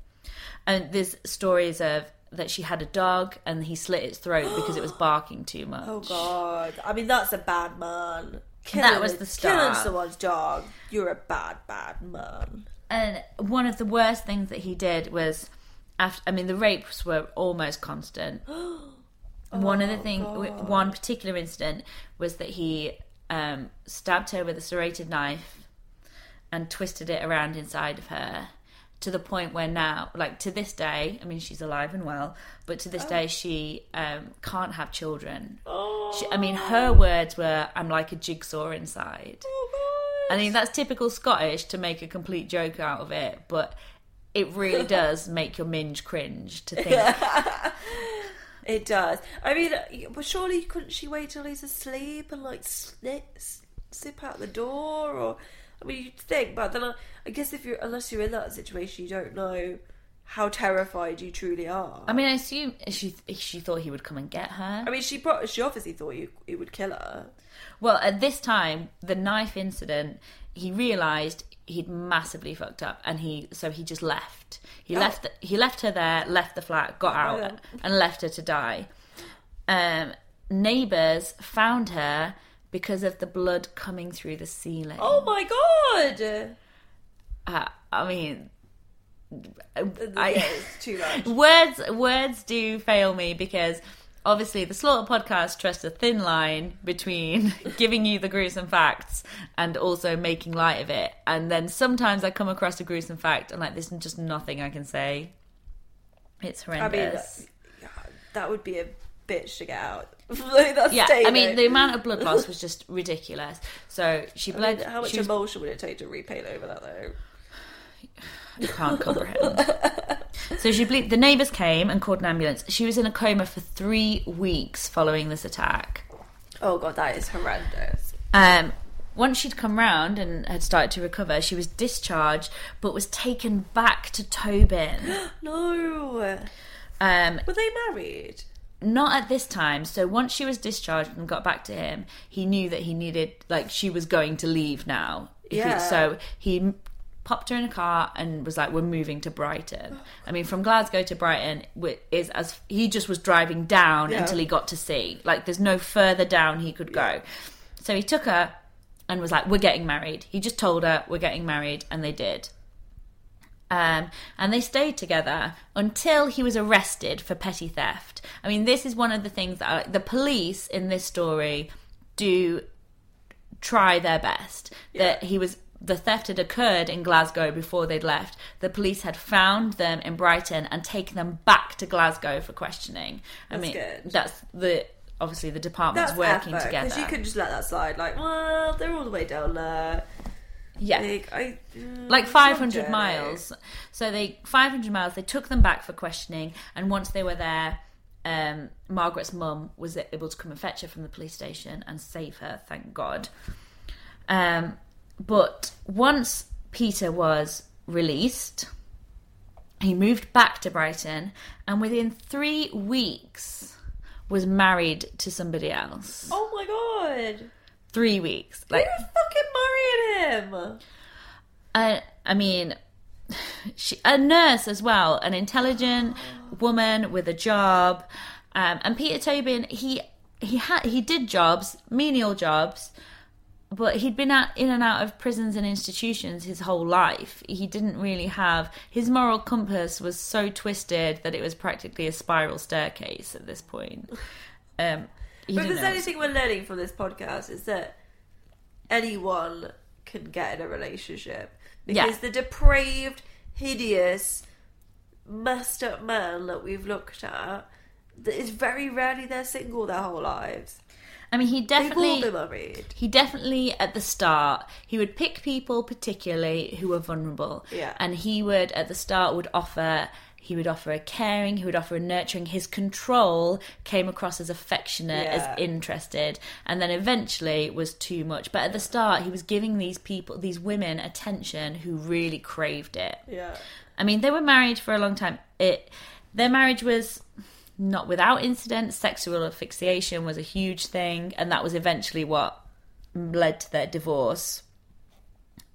And there's stories of that she had a dog and he slit its throat because it was [gasps] barking too much. Oh God. I mean, that's a bad man. Killing, That was the start. Killing someone's dog. You're a bad, bad man. And one of the worst things that he did was, after I mean, the rapes were almost constant. [gasps] one of the thing, one particular incident was that he um, stabbed her with a serrated knife and twisted it around inside of her to the point where now, like to this day, I mean, she's alive and well, but to this day, she um, can't have children. She, I mean, her words were, "I'm like a jigsaw inside." I mean, that's typical Scottish to make a complete joke out of it, but it really [laughs] does make your minge cringe to think. [laughs] It does. I mean, uh, but surely couldn't she wait till he's asleep and like slip, slip out the door? Or I mean, you'd think, but then I, I guess if you're unless you're in that situation, you don't know how terrified you truly are. I mean, I assume she she thought he would come and get her. I mean, she pro- she obviously thought you he would kill her. Well, at this time, the knife incident, he realised he'd massively fucked up, and he so he just left. He Oh. left. He left her there, left the flat, got out, then. and left her to die. Um, neighbours found her because of the blood coming through the ceiling. Oh my god! Uh, I mean, yeah, I, it's too much. [laughs] words words do fail me because obviously the slaughter podcast trusts a thin line between [laughs] giving you the gruesome facts and also making light of it. And then sometimes i come across a gruesome fact and like there's just nothing i can say. It's I mean, horrendous. that, would be a bitch to get out. [laughs] Like, yeah i mean the amount of blood loss [laughs] was just ridiculous. So she I mean, bled how much she was- emotion would it take to repaint over that though? You can't comprehend. So she ble- the neighbours came and called an ambulance. She was in a coma for three weeks following this attack. Oh god, that is horrendous. Um, once she'd come round and had started to recover, she was discharged, but was taken back to Tobin. [gasps] No. Um, Were they married? not at this time. So once she was discharged and got back to him, he knew that he needed, like, she was going to leave now. If he- Yeah. so he popped her in a car and was like, "We're moving to Brighton." I mean, from Glasgow to Brighton is as he just was driving down Yeah. until he got to sea. Like, there's no further down he could go. So he took her and was like, "We're getting married." He just told her, "We're getting married," and they did. Um, and they stayed together until he was arrested for petty theft. I mean, this is one of the things that I, the police in this story do try their best. That he was the theft had occurred in Glasgow before they'd left. The police had found them in Brighton and taken them back to Glasgow for questioning. I That's mean, good. that's the obviously the department's That's working effort, together. Because you could just let that slide, like, well, they're all the way down there. yeah. Like, I, mm, like it's a long 500 miles. So they 500 miles. They took them back for questioning, and once they were there, um, Margaret's mum was able to come and fetch her from the police station and save her. Thank God. Um, but once Peter was released, he moved back to Brighton, and within three weeks was married to somebody else. Oh my god. Three weeks, like Who fucking married him? I, I mean, [sighs] she, a nurse as well, an intelligent [gasps] woman with a job, um, and Peter Tobin. He he had he did jobs, menial jobs, but he'd been out in and out of prisons and institutions his whole life. He didn't really have his moral compass was so twisted that it was practically a spiral staircase at this point. [laughs] Um, But if there's anything we're learning from this podcast is that anyone can get in a relationship because Yeah. the depraved, hideous, messed up man that we've looked at, that is very rarely they're single their whole lives. I mean, he They've all definitely—he definitely, at the start, he would pick people particularly who were vulnerable. Yeah. And he would, at the start, would offer. He would offer a caring. He would offer a nurturing. His control came across as affectionate, Yeah. as interested, and then eventually was too much. But at the start, he was giving these people, these women, attention who really craved it. Yeah. I mean, they were married for a long time. It, their marriage was not without incident. Sexual asphyxiation was a huge thing, and that was eventually what led to their divorce.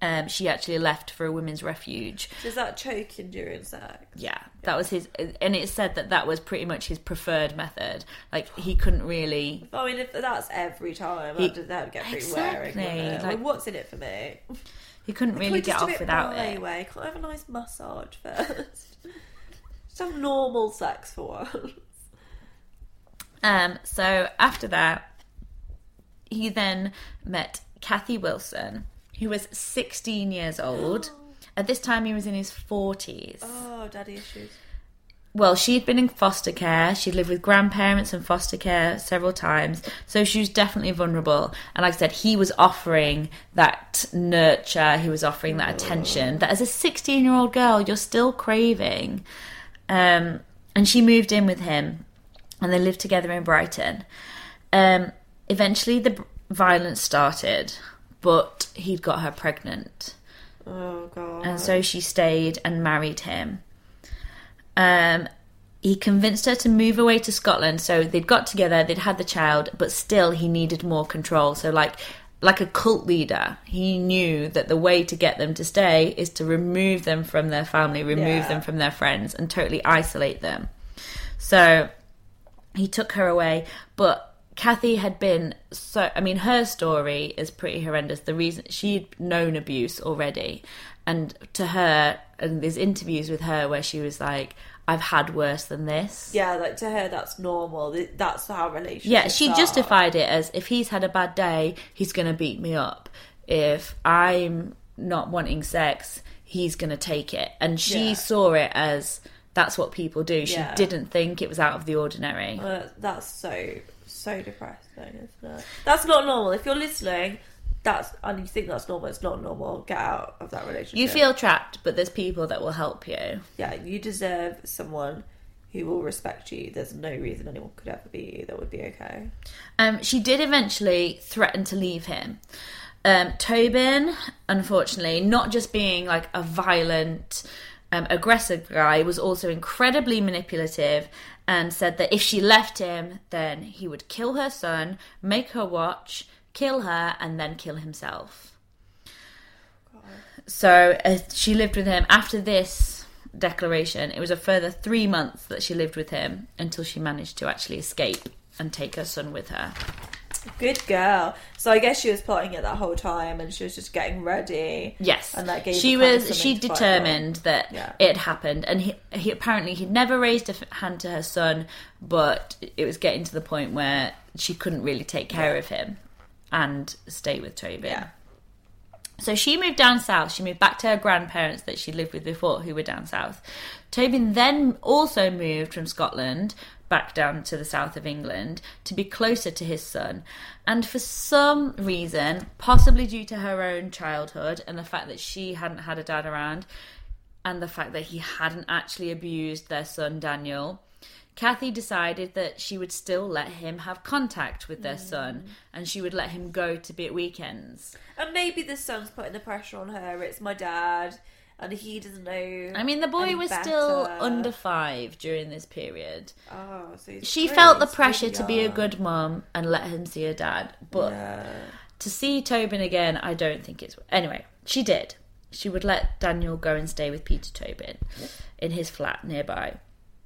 Um, she actually left for a women's refuge. Does that choking during sex? Yeah, that was his, and it said that that was pretty much his preferred method. Like he couldn't really. I mean, if that's every time, He- that would get pretty Exactly, wearing. like- Like, what's in it for me? He couldn't really get off it without it. way? Can't I have a nice massage first? [laughs] just have normal sex for once. Um, so after that, he then met Kathy Wilson, who was 16 years old. At this time, he was in his 40s. Oh, daddy issues. Well, she'd been in foster care. She'd lived with grandparents and foster care several times. So she was definitely vulnerable. And like I said, he was offering that nurture, he was offering that attention that as a 16 year old girl, you're still craving. Um, and she moved in with him and they lived together in Brighton. Um, eventually, the violence started, but he'd got her pregnant. Oh god. And so she stayed and married him. Um, he convinced her to move away to Scotland. So they'd got together, they'd had the child, but still he needed more control. So like like a cult leader, he knew that the way to get them to stay is to remove them from their family, remove Yeah. them from their friends, and totally isolate them. So he took her away, but Kathy had been so I mean her story is pretty horrendous. The reason she'd known abuse already and to her and there's interviews with her where she was like I've had worse than this. yeah, like to her, that's normal. That's how relationships. Yeah, she are. justified it as if he's had a bad day, he's going to beat me up. If I'm not wanting sex, he's going to take it. And she Yeah. saw it as that's what people do. She Yeah. didn't think it was out of the ordinary. Uh, that's so so depressing, isn't it? That's not normal. If you're listening, that's and you think that's normal. It's not normal. Get out of that relationship. You feel trapped, but there's people that will help you. yeah, you deserve someone who will respect you. There's no reason anyone could ever be you that would be okay. Um, she did eventually threaten to leave him. Um, Tobin, unfortunately, not just being like a violent, um, aggressive guy, was also incredibly manipulative and said that if she left him, then he would kill her son, make her watch, kill her, and then kill himself. So uh, she lived with him after this declaration. It was a further three months that she lived with him until she managed to actually escape and take her son with her. Good girl. So I guess she was plotting it that whole time, and she was just getting ready. Yes, and that gave she was. She determined that Yeah. it happened, and he, he apparently he'd never raised a hand to her son, but it was getting to the point where she couldn't really take care of him and stay with Tobin. Yeah. So she moved down south. She moved back to her grandparents that she lived with before, who were down south. Tobin then also moved from Scotland back down to the south of England to be closer to his son. And for some reason, possibly due to her own childhood and the fact that she hadn't had a dad around, and the fact that he hadn't actually abused their son Daniel, Kathy decided that she would still let him have contact with their mm. son and she would let him go to be at weekends. And maybe the son's putting the pressure on her. It's my dad, and he doesn't know. I mean, the boy was still under five during this period. Oh, so She great, felt the pressure to be a good mom and let him see her dad. But to see Tobin again, I don't think it's. Anyway, she did. She would let Daniel go and stay with Peter Tobin in his flat nearby.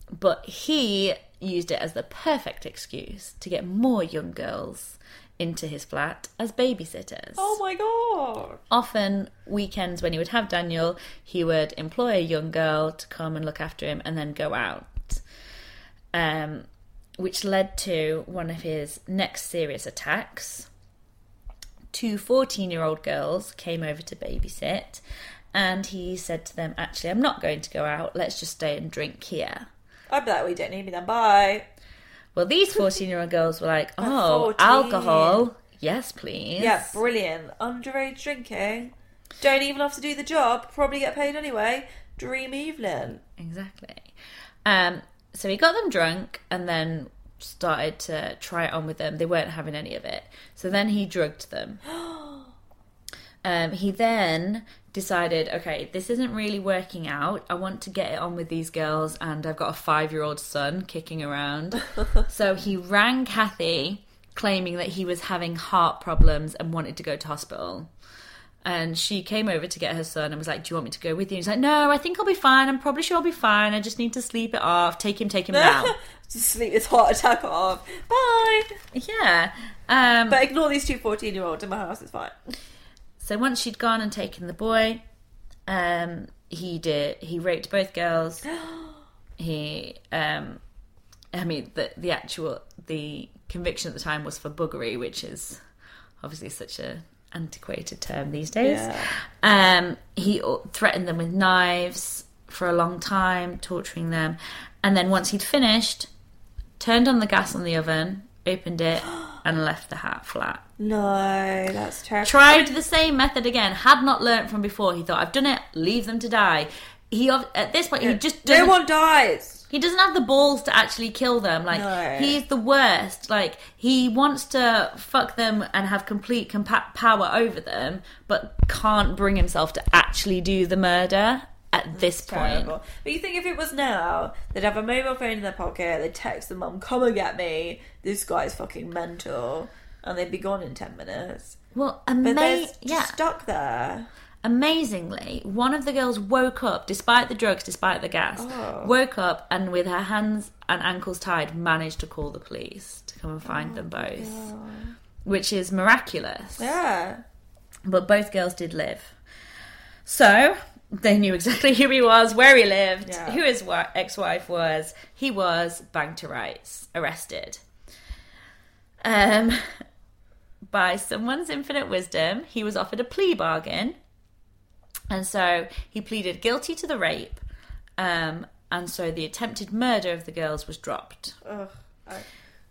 But he used it as the perfect excuse to get more young girls into his flat as babysitters. Oh my god! Often, weekends when he would have Daniel, he would employ a young girl to come and look after him and then go out. Um, which led to one of his next serious attacks. Two 14 year old girls came over to babysit, and he said to them, Actually, I'm not going to go out, let's just stay and drink here. I bet we don't need me then. Bye. Well, these 14 year old girls were like, Oh, 14. alcohol? Yes, please. Yeah, brilliant. Underage drinking. Don't even have to do the job. Probably get paid anyway. Dream evening. Exactly. Um, so he got them drunk and then started to try it on with them. They weren't having any of it. So then he drugged them. [gasps] [gasps] Um, he then decided, okay, this isn't really working out. I want to get it on with these girls, and I've got a five year old son kicking around. [laughs] so he rang Kathy, claiming that he was having heart problems and wanted to go to hospital. And she came over to get her son and was like, Do you want me to go with you? And he's like, No, I think I'll be fine. I'm probably sure I'll be fine. I just need to sleep it off. Take him, take him now. [laughs] Just sleep this heart attack off. Bye. yeah. Um, But ignore these two 14 year olds in my house. It's fine. So once she'd gone and taken the boy, um, he did. He raped both girls. [gasps] he, um, I mean, the the actual the conviction at the time was for buggery, which is obviously such a antiquated term these days. Um, he threatened them with knives for a long time, torturing them, and then once he'd finished, turned on the gas on the oven, opened it, [gasps] and left the hat flat. No, that's terrible. Tried the same method again. Had not learnt from before. He thought, "I've done it. Leave them to die." He at this point he just No doesn't, one dies. he doesn't have the balls to actually kill them. Like No. he's the worst. Like he wants to fuck them and have complete compa- power over them, but can't bring himself to actually do the murder at this point. Terrible. But you think if it was now, they'd have a mobile phone in their pocket, they'd text the mum, come and get me. This guy's fucking mental. And they'd be gone in 10 minutes. Well, But they're yeah. stuck there. Amazingly, one of the girls woke up, despite the drugs, despite the gas, woke up and with her hands and ankles tied, managed to call the police to come and find them both, which is miraculous. Yeah. But both girls did live. So they knew exactly [laughs] who he was, where he lived, Yeah. who his ex-wife was. He was banged to rights, arrested. Um, by someone's infinite wisdom, he was offered a plea bargain, and so he pleaded guilty to the rape. Um, and so the attempted murder of the girls was dropped. Ugh. I,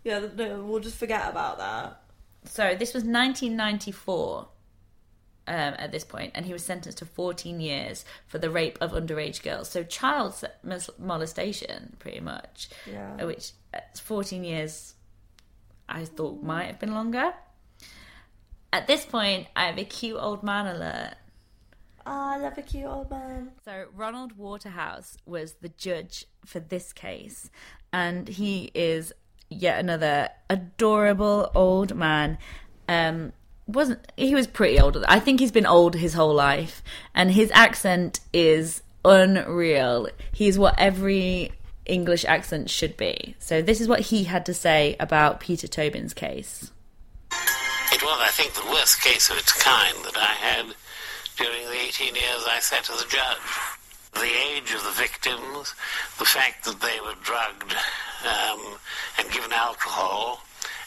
yeah, no, we'll just forget about that. So this was 1994. um, at this point, and he was sentenced to 14 years for the rape of underage girls. So child molestation, pretty much. Yeah. Which uh, 14 years, I thought might have been longer. At this point, I have a cute old man alert. Ah, I love a cute old man. So Ronald Waterhouse was the judge for this case, and he is yet another adorable old man. Um, wasn't he was pretty old? I think he's been old his whole life, and his accent is unreal. He's what every English accent should be. So this is what he had to say about Peter Tobin's case. It was, I think, the worst case of its kind that I had during the 18 years I sat as a judge. The age of the victims, the fact that they were drugged um, and given alcohol,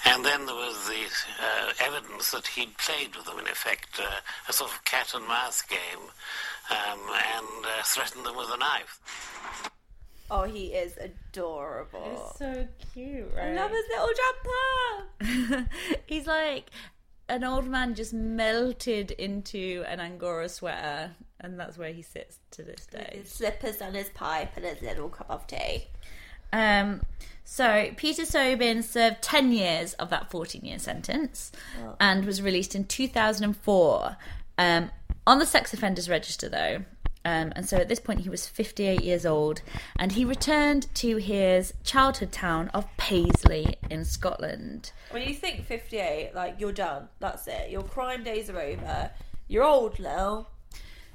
and then there was the uh, evidence that he'd played with them, in effect, uh, a sort of cat and mouse game, um, and uh, threatened them with a knife. Oh, he is adorable. so cute, I love his little jumper. [laughs] He's like an old man just melted into an Angora sweater, and that's where he sits to this day. His slippers and his pipe and his little cup of tea. Um, so Peter Tobin served 10 years of that 14 year sentence and was released in 2004 um, on the sex offenders register, though. Um, and so at this point, he was 58 years old and he returned to his childhood town of Paisley in Scotland. When you think 58, like, you're done. That's it. Your crime days are over. You're old now.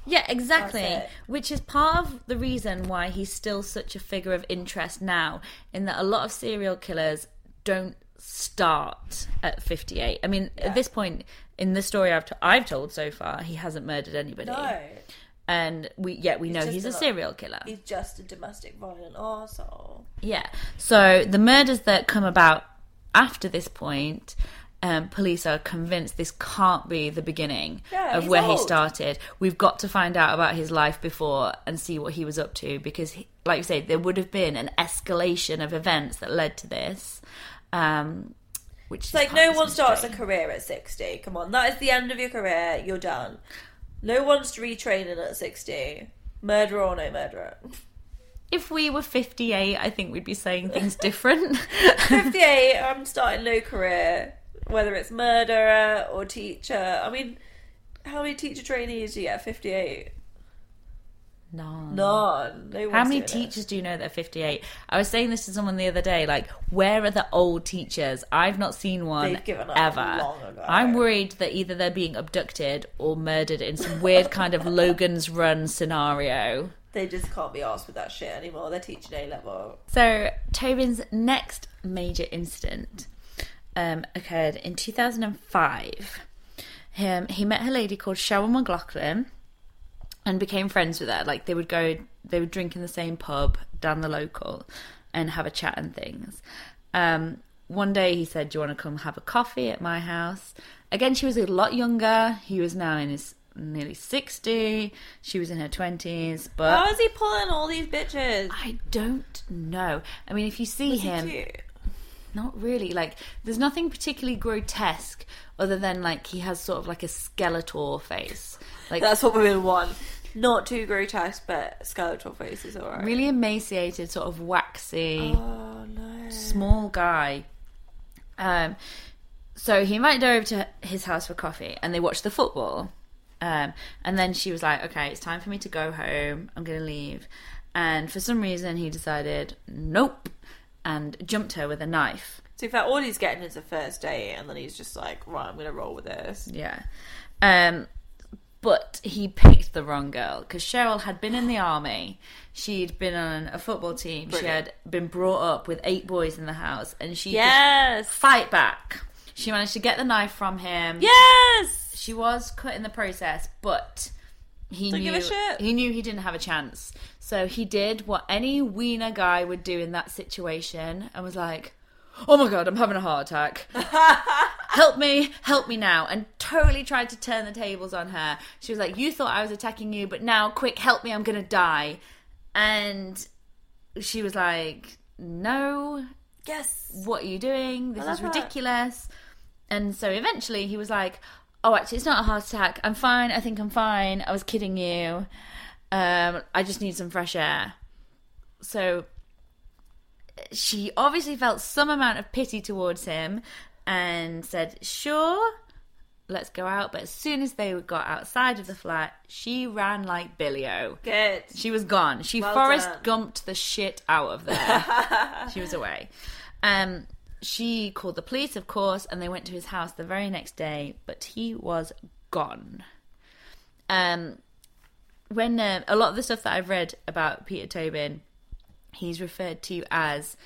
Yeah, exactly. Which is part of the reason why he's still such a figure of interest now, in that a lot of serial killers don't start at 58. I mean, at this point in the story I've, t- I've told so far, he hasn't murdered anybody. No. And we, yet we know he's a a- serial killer. He's just a domestic violent asshole. Yeah. So the murders that come about after this point, um, police are convinced this can't be the beginning Yeah, of he's where he started. We've got to find out about his life before and see what he was up to because, he, like you say, there would have been an escalation of events that led to this. Um, which It's is like no one starts a career at 60. Come on, that is the end of your career. You're done. No one's retraining at 60. Murderer or no murderer. If we were 58, I think we'd be saying things different. [laughs] 58, I'm starting no career. Whether it's murderer or teacher. I mean, how many teacher trainees do you get at 58? None. None. No How many doing it. teachers do you know that are 58? I was saying this to someone the other day, like, where are the old teachers? I've not seen one ever. I'm worried that either they're being abducted or murdered in some weird kind of Logan's Run scenario. They just can't be asked with that shit anymore. They're teaching A level. So, Tobin's next major incident um, occurred in 2005. Him, he met a lady called Sharon McLaughlin and became friends with her. Like they would go, they would drink in the same pub down the local and have a chat and things. Um, one day he said, "Do you want to come have a coffee at my house?" Again, she was a lot younger. He was now in his nearly sixty. She was in her twenties, but How is he pulling all these bitches? I don't know. I mean, if you see Was him, not really. Like, there's nothing particularly grotesque other than like he has sort of like a Skeletor face, like That's what women want. Not too grotesque, but skeletal face is alright. really emaciated, sort of waxy, Oh no. small guy. Um, so he invited her over to his house for coffee, and they watched the football. Um, and then she was like, "Okay, it's time for me to go home. I'm going to leave." And for some reason, he decided, "Nope," and jumped her with a knife. So in fact, all he's getting is a first date, and then he's just like, right, I'm gonna roll with this. Yeah. Um, but he picked the wrong girl because Cheryl had been in the army. She'd been on a football team. She had been brought up with eight boys in the house, and she Yes. fight back. She managed to get the knife from him. Yes. She was cut in the process, but he Don't knew give a shit. he knew he didn't have a chance. So he did what any wiener guy would do in that situation, and was like, "Oh my god, I'm having a heart attack." [laughs] help me, help me now. And totally tried to turn the tables on her. She was like, You thought I was attacking you, but now, quick, help me, I'm gonna die. And she was like, No, Yes. what are you doing? This is ridiculous. And so eventually he was like, "Oh, actually, it's not a heart attack. I'm fine. I think I'm fine. I was kidding you. Um, I just need some fresh air." So she obviously felt some amount of pity towards him and said, "Sure, let's go out." But as soon as they got outside of the flat, she ran like Billy O. Good. She was gone. She Well Forrest done. Gumped the shit out of there. [laughs] she was away. Um, she called the police, of course, and they went to his house the very next day, but he was gone. Um, when uh, a lot of the stuff that I've read about Peter Tobin, he's referred to as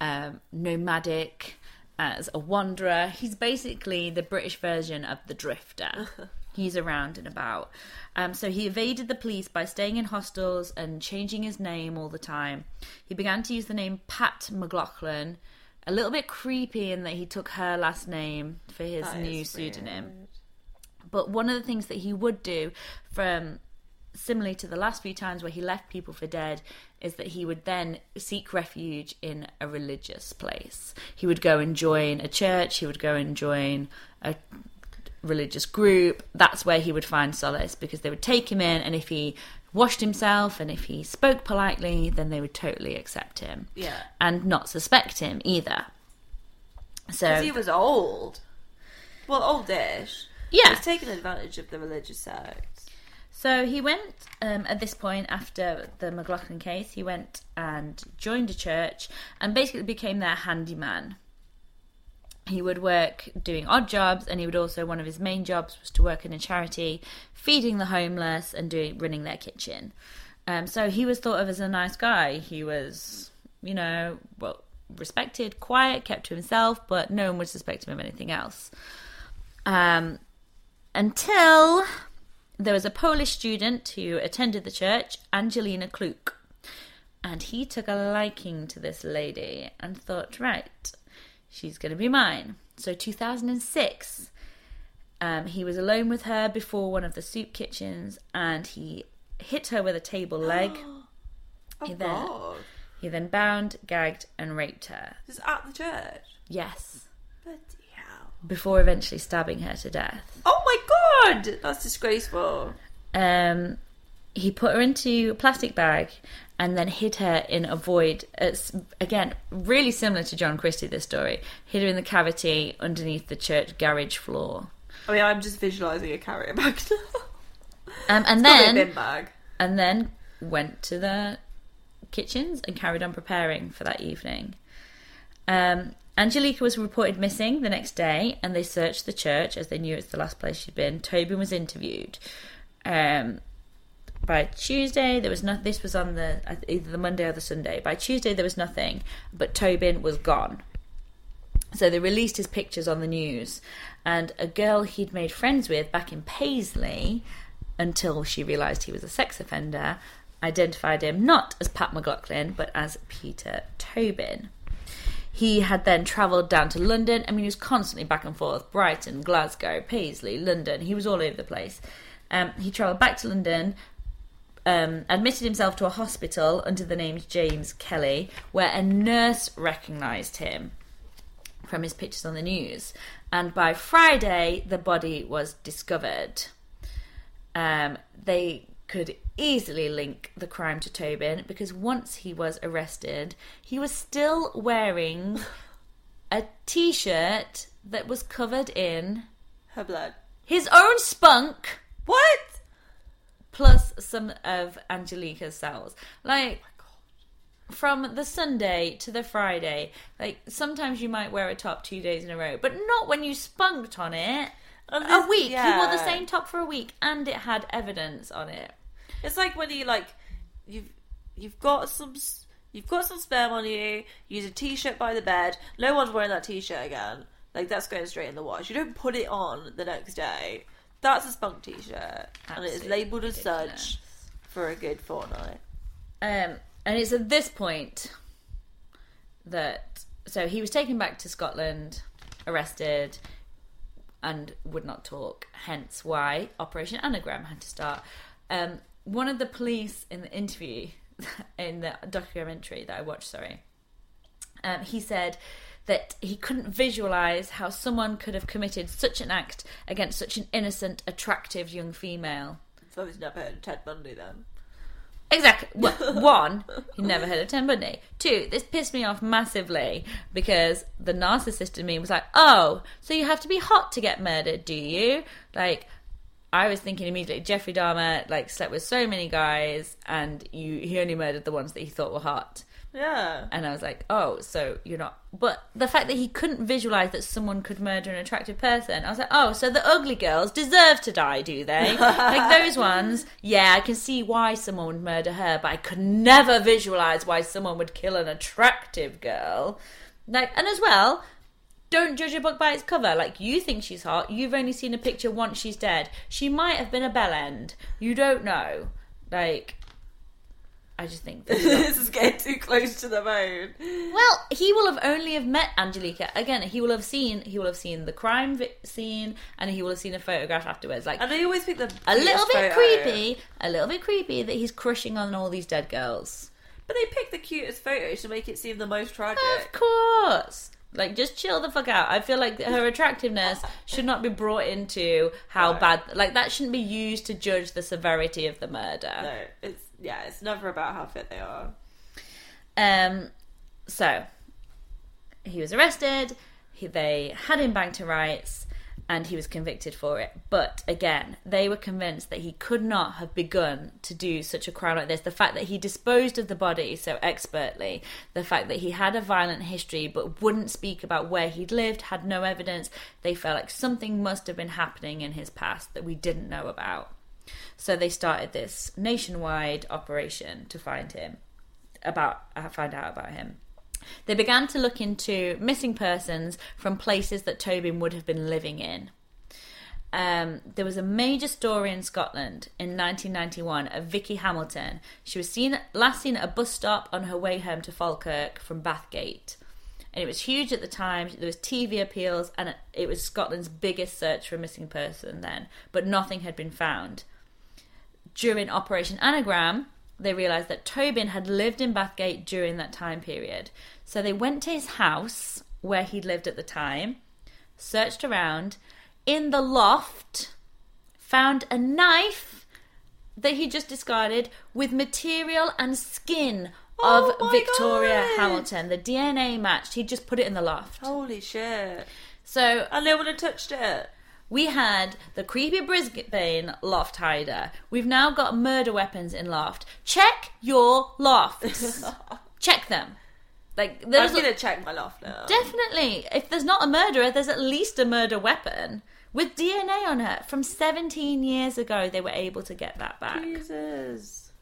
um, nomadic, as a wanderer. He's basically the British version of the drifter. [laughs] He's around and about. Um, so he evaded the police by staying in hostels and changing his name all the time. He began to use the name Pat McLaughlin, a little bit creepy in that he took her last name for his That new pseudonym. But one of the things that he would do, from similarly to the last few times where he left people for dead, is that he would then seek refuge in a religious place. He would go and join a church. He would go and join a religious group. That's where he would find solace because they would take him in, and if he washed himself and if he spoke politely, then they would totally accept him. Yeah. and not suspect him either. So he was old. Well, oldish. Yeah. He's taken advantage of the religious sect. So he went um, at this point after the McLaughlin case. He went and joined a church and basically became their handyman. He would work doing odd jobs, and he would also one of his main jobs was to work in a charity, feeding the homeless and doing running their kitchen. Um, so he was thought of as a nice guy. He was, you know, well respected, quiet, kept to himself, but no one would suspect him of anything else. Um, until there was a Polish student who attended the church, Angelika Kluk. And he took a liking to this lady and thought, right, she's going to be mine. So 2006, um, he was alone with her before one of the soup kitchens and he hit her with a table [gasps] leg. Oh, he, then, God. he then bound, gagged, and raped her. Just at the church. Yes. Bloody hell. Before eventually stabbing her to death. Oh my god! That's disgraceful. um, he put her into a plastic bag and then hid her in a void. It's again really similar to John Christie. This story hid her in the cavity underneath the church garage floor. I mean, I'm just visualising a carrier [laughs] bag now. Um, and It's then bin bag. and then went to the kitchens and carried on preparing for that evening. Um, Angelika was reported missing the next day, and they searched the church as they knew it's the last place she'd been. Tobin was interviewed. Um, by Tuesday, there was no. This was on the either the Monday or the Sunday. By Tuesday, there was nothing, but Tobin was gone. So they released his pictures on the news, and a girl he'd made friends with back in Paisley, until she realised he was a sex offender, identified him not as Pat McLaughlin but as Peter Tobin. He had then travelled down to London. I mean, he was constantly back and forth Brighton, Glasgow, Paisley, London. He was all over the place. Um, he travelled back to London, um, admitted himself to a hospital under the name James Kelly, where a nurse recognised him from his pictures on the news. And by Friday, the body was discovered. Um, they could easily link the crime to Tobin because once he was arrested, he was still wearing a t shirt that was covered in Her blood. his own spunk What? plus some of Angelika's cells. Like oh from the Sunday to the Friday, like sometimes you might wear a top two days in a row, but not when you spunked on it. And A this- week. He wore the same top for a week and it had evidence on it. It's like when you like you've you've got some you've got some sperm on you. Use a t-shirt by the bed. No one's wearing that t-shirt again. Like that's going straight in the wash. You don't put it on the next day. That's a spunk t-shirt, and it is labelled as such for a good fortnight. Um, and it's at this point that so he was taken back to Scotland, arrested, and would not talk. Hence why Operation Anagram had to start. Um, one of the police in the interview [laughs] in the documentary that I watched, sorry, um, he said that he couldn't visualize how someone could have committed such an act against such an innocent, attractive young female. So he's never heard of Ted Bundy then. Exactly. Well, [laughs] one, he never heard of Ted Bundy. Two, this pissed me off massively because the narcissist in me was like, "Oh, so you have to be hot to get murdered, do you?" Like, I was thinking immediately, Jeffrey Dahmer like slept with so many guys, and you he only murdered the ones that he thought were hot. Yeah. And I was like, oh, so you're not. But the fact that he couldn't visualize that someone could murder an attractive person, I was like, oh, so the ugly girls deserve to die, do they? [laughs] like those ones, yeah, I can see why someone would murder her, but I could never visualize why someone would kill an attractive girl. Like, and as well, don't judge a book by its cover. Like, you think she's hot, you've only seen a picture once she's dead. She might have been a bell end. You don't know. Like, I just think [laughs] this is getting too close to the bone. Well, he will have only have met Angelika again. He will have seen he will have seen the crime vi- scene, and he will have seen a photograph afterwards. Like And I always think the a little bit photo- creepy, a little bit creepy that he's crushing on all these dead girls. But they pick the cutest photos to make it seem the most tragic. Of course. Like, just chill the fuck out. I feel like her attractiveness should not be brought into how bad. Like, that shouldn't be used to judge the severity of the murder. No, it's yeah, it's never about how fit they are. Um, so he was arrested. He, they had him back to rights, and he was convicted for it. But again, they were convinced that he could not have begun to do such a crime like this. The fact that he disposed of the body so expertly, the fact that he had a violent history but wouldn't speak about where he'd lived, had no evidence. They felt like something must have been happening in his past that we didn't know about. So they started this nationwide operation to find him, about uh, find out about him. They began to look into missing persons from places that Tobin would have been living in. Um, there was a major story in Scotland in 1991 of Vicky Hamilton. She was seen last seen at a bus stop on her way home to Falkirk from Bathgate, and it was huge at the time. There was TV appeals, and it, it was Scotland's biggest search for a missing person then. But nothing had been found. During Operation Anagram, they realised that Tobin had lived in Bathgate during that time period. So they went to his house where he'd lived at the time, searched around. In the loft, found a knife that he just discarded with material and skin Oh of my Victoria God. Hamilton. The DNA matched. He just put it in the loft. Holy shit! So And no one had touched it. We had the creepy Brisbane loft hider. We've now got murder weapons in loft. Check your lofts. [laughs] Check them. Like I'm gonna check my loft now. definitely if there's not a murderer, there's at least a murder weapon with DNA on her from 17 years ago. They were able to get that back. Jesus.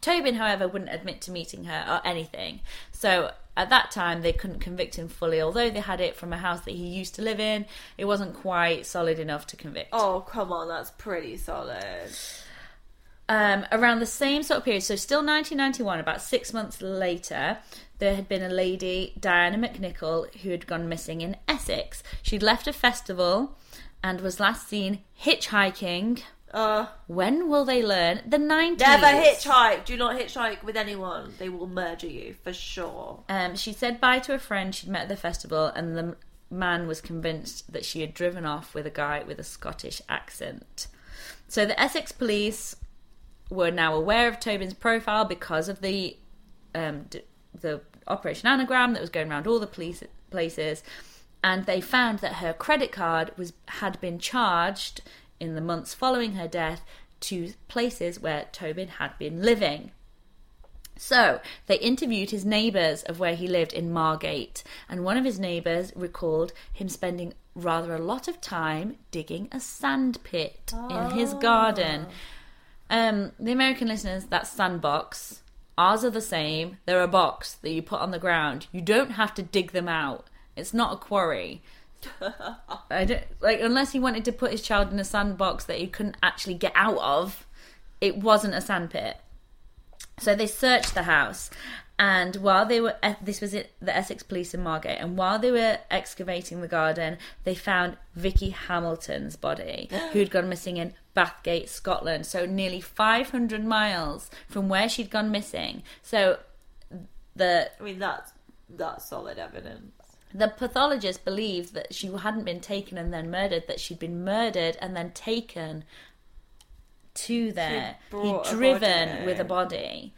Tobin, however, wouldn't admit to meeting her or anything. So at that time, they couldn't convict him fully. Although they had it from a house that he used to live in, it wasn't quite solid enough to convict. Oh come on, that's pretty solid. Um, around the same sort of period, so still 1991, about six months later, there had been a lady, Diana McNicol, who had gone missing in Essex. She'd left a festival and was last seen hitchhiking. Uh, When will they learn? The 90s. never hitchhike. Do not hitchhike with anyone. They will murder you for sure. Um, she said bye to a friend she'd met at the festival, and the man was convinced that she had driven off with a guy with a Scottish accent. So the Essex police were now aware of Tobin's profile because of the um, d- the Operation Anagram that was going around all the police places, and they found that her credit card was had been charged in the months following her death to places where Tobin had been living. So they interviewed his neighbours of where he lived in Margate, and one of his neighbours recalled him spending rather a lot of time digging a sand pit in his garden. Um, the American listeners, that's sandbox. Ours are the same. They're a box that you put on the ground. You don't have to dig them out. It's not a quarry. I don't like unless he wanted to put his child in a sandbox that he couldn't actually get out of. It wasn't a sandpit. So they searched the house, and while they were eh, this was it, the Essex Police in Margate, and while they were excavating the garden, they found Vicky Hamilton's body, [gasps] who'd gone missing in Bathgate, Scotland. So nearly 500 miles from where she'd gone missing. So the I mean, that's that's solid evidence. The pathologist believed that she hadn't been taken and then murdered, that she'd been murdered and then taken to there. He'd brought a driven with a body.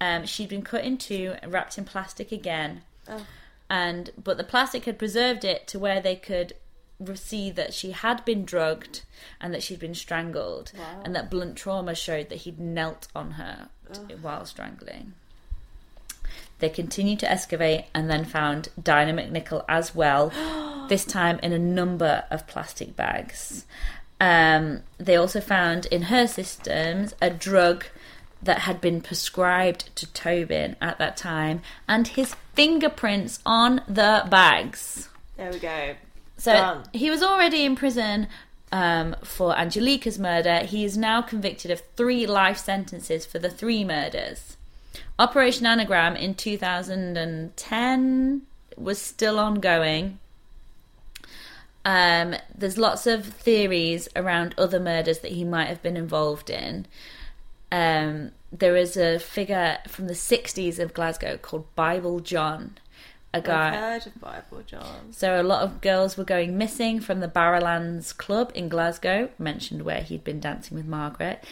Um, she'd been cut in two and wrapped in plastic again. And but the plastic had preserved it to where they could see that she had been drugged and that she'd been strangled, and that blunt trauma showed that he'd knelt on her t- while strangling. They continued to excavate and then found Dinah McNicol as well, [gasps] this time in a number of plastic bags. Um, they also found in her systems a drug that had been prescribed to Tobin at that time and his fingerprints on the bags. There we go. So Done. he was already in prison um, for Angelika's murder. He is now convicted of three life sentences for the three murders. Operation Anagram in 2010 was still ongoing. Um, there's lots of theories around other murders that he might have been involved in. Um, there is a figure from the 60s of Glasgow called Bible John, a guy. I've heard of Bible John. So a lot of girls were going missing from the Barrowlands Club in Glasgow, mentioned where he'd been dancing with Margaret.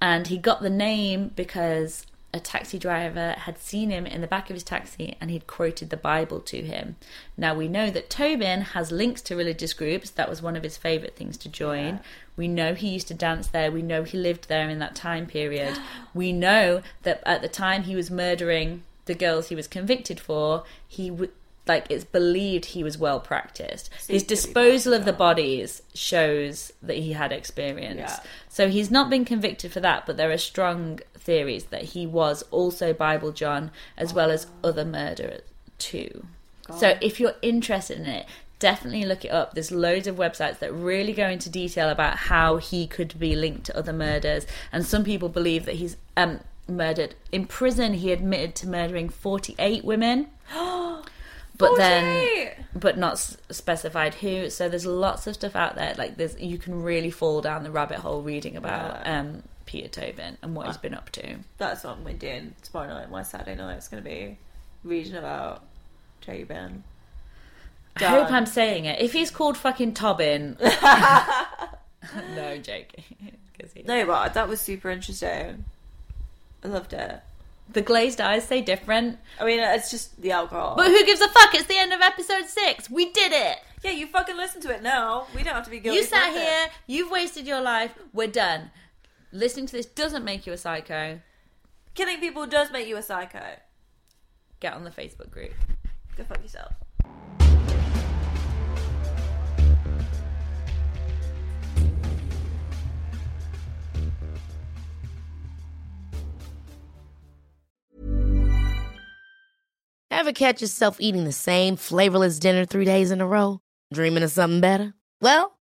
And he got the name because a taxi driver had seen him in the back of his taxi and he'd quoted the Bible to him. Now we know that Tobin has links to religious groups. That was one of his favourite things to join. We know he used to dance there. We know he lived there in that time period. [gasps] we know that at the time he was murdering the girls he was convicted for, he would like it's believed he was well practiced. His disposal of the bodies shows that he had experience. Yeah. So he's not been convicted for that, but there are strong theories that he was also Bible John as well as other murderers too. So if you're interested in it, definitely look it up. There's loads of websites that really go into detail about how he could be linked to other murders, and some people believe that he's um, murdered in prison. He admitted to murdering 48 women. [gasps] But then, but not specified who. So there's lots of stuff out there. Like there's, you can really fall down the rabbit hole reading about um, Peter Tobin and what he's uh, been up to. That's what we're doing tomorrow night. My Saturday night is going to be reading about Tobin. I hope I'm saying it. If he's called fucking Tobin, [laughs] [laughs] no joking. [laughs] he- No, but that was super interesting. I loved it. The glazed eyes say different, I mean, it's just the alcohol. but who gives a fuck? It's the end of episode six. We did it. yeah, you fucking listen to it now. We don't have to be guilty. You sat for it. here. You've wasted your life. We're done. Listening to this doesn't make you a psycho. Killing people does make you a psycho. Get on the Facebook group. Go fuck yourself. Ever catch yourself eating the same flavorless dinner three days in a row? Dreaming of something better? Well,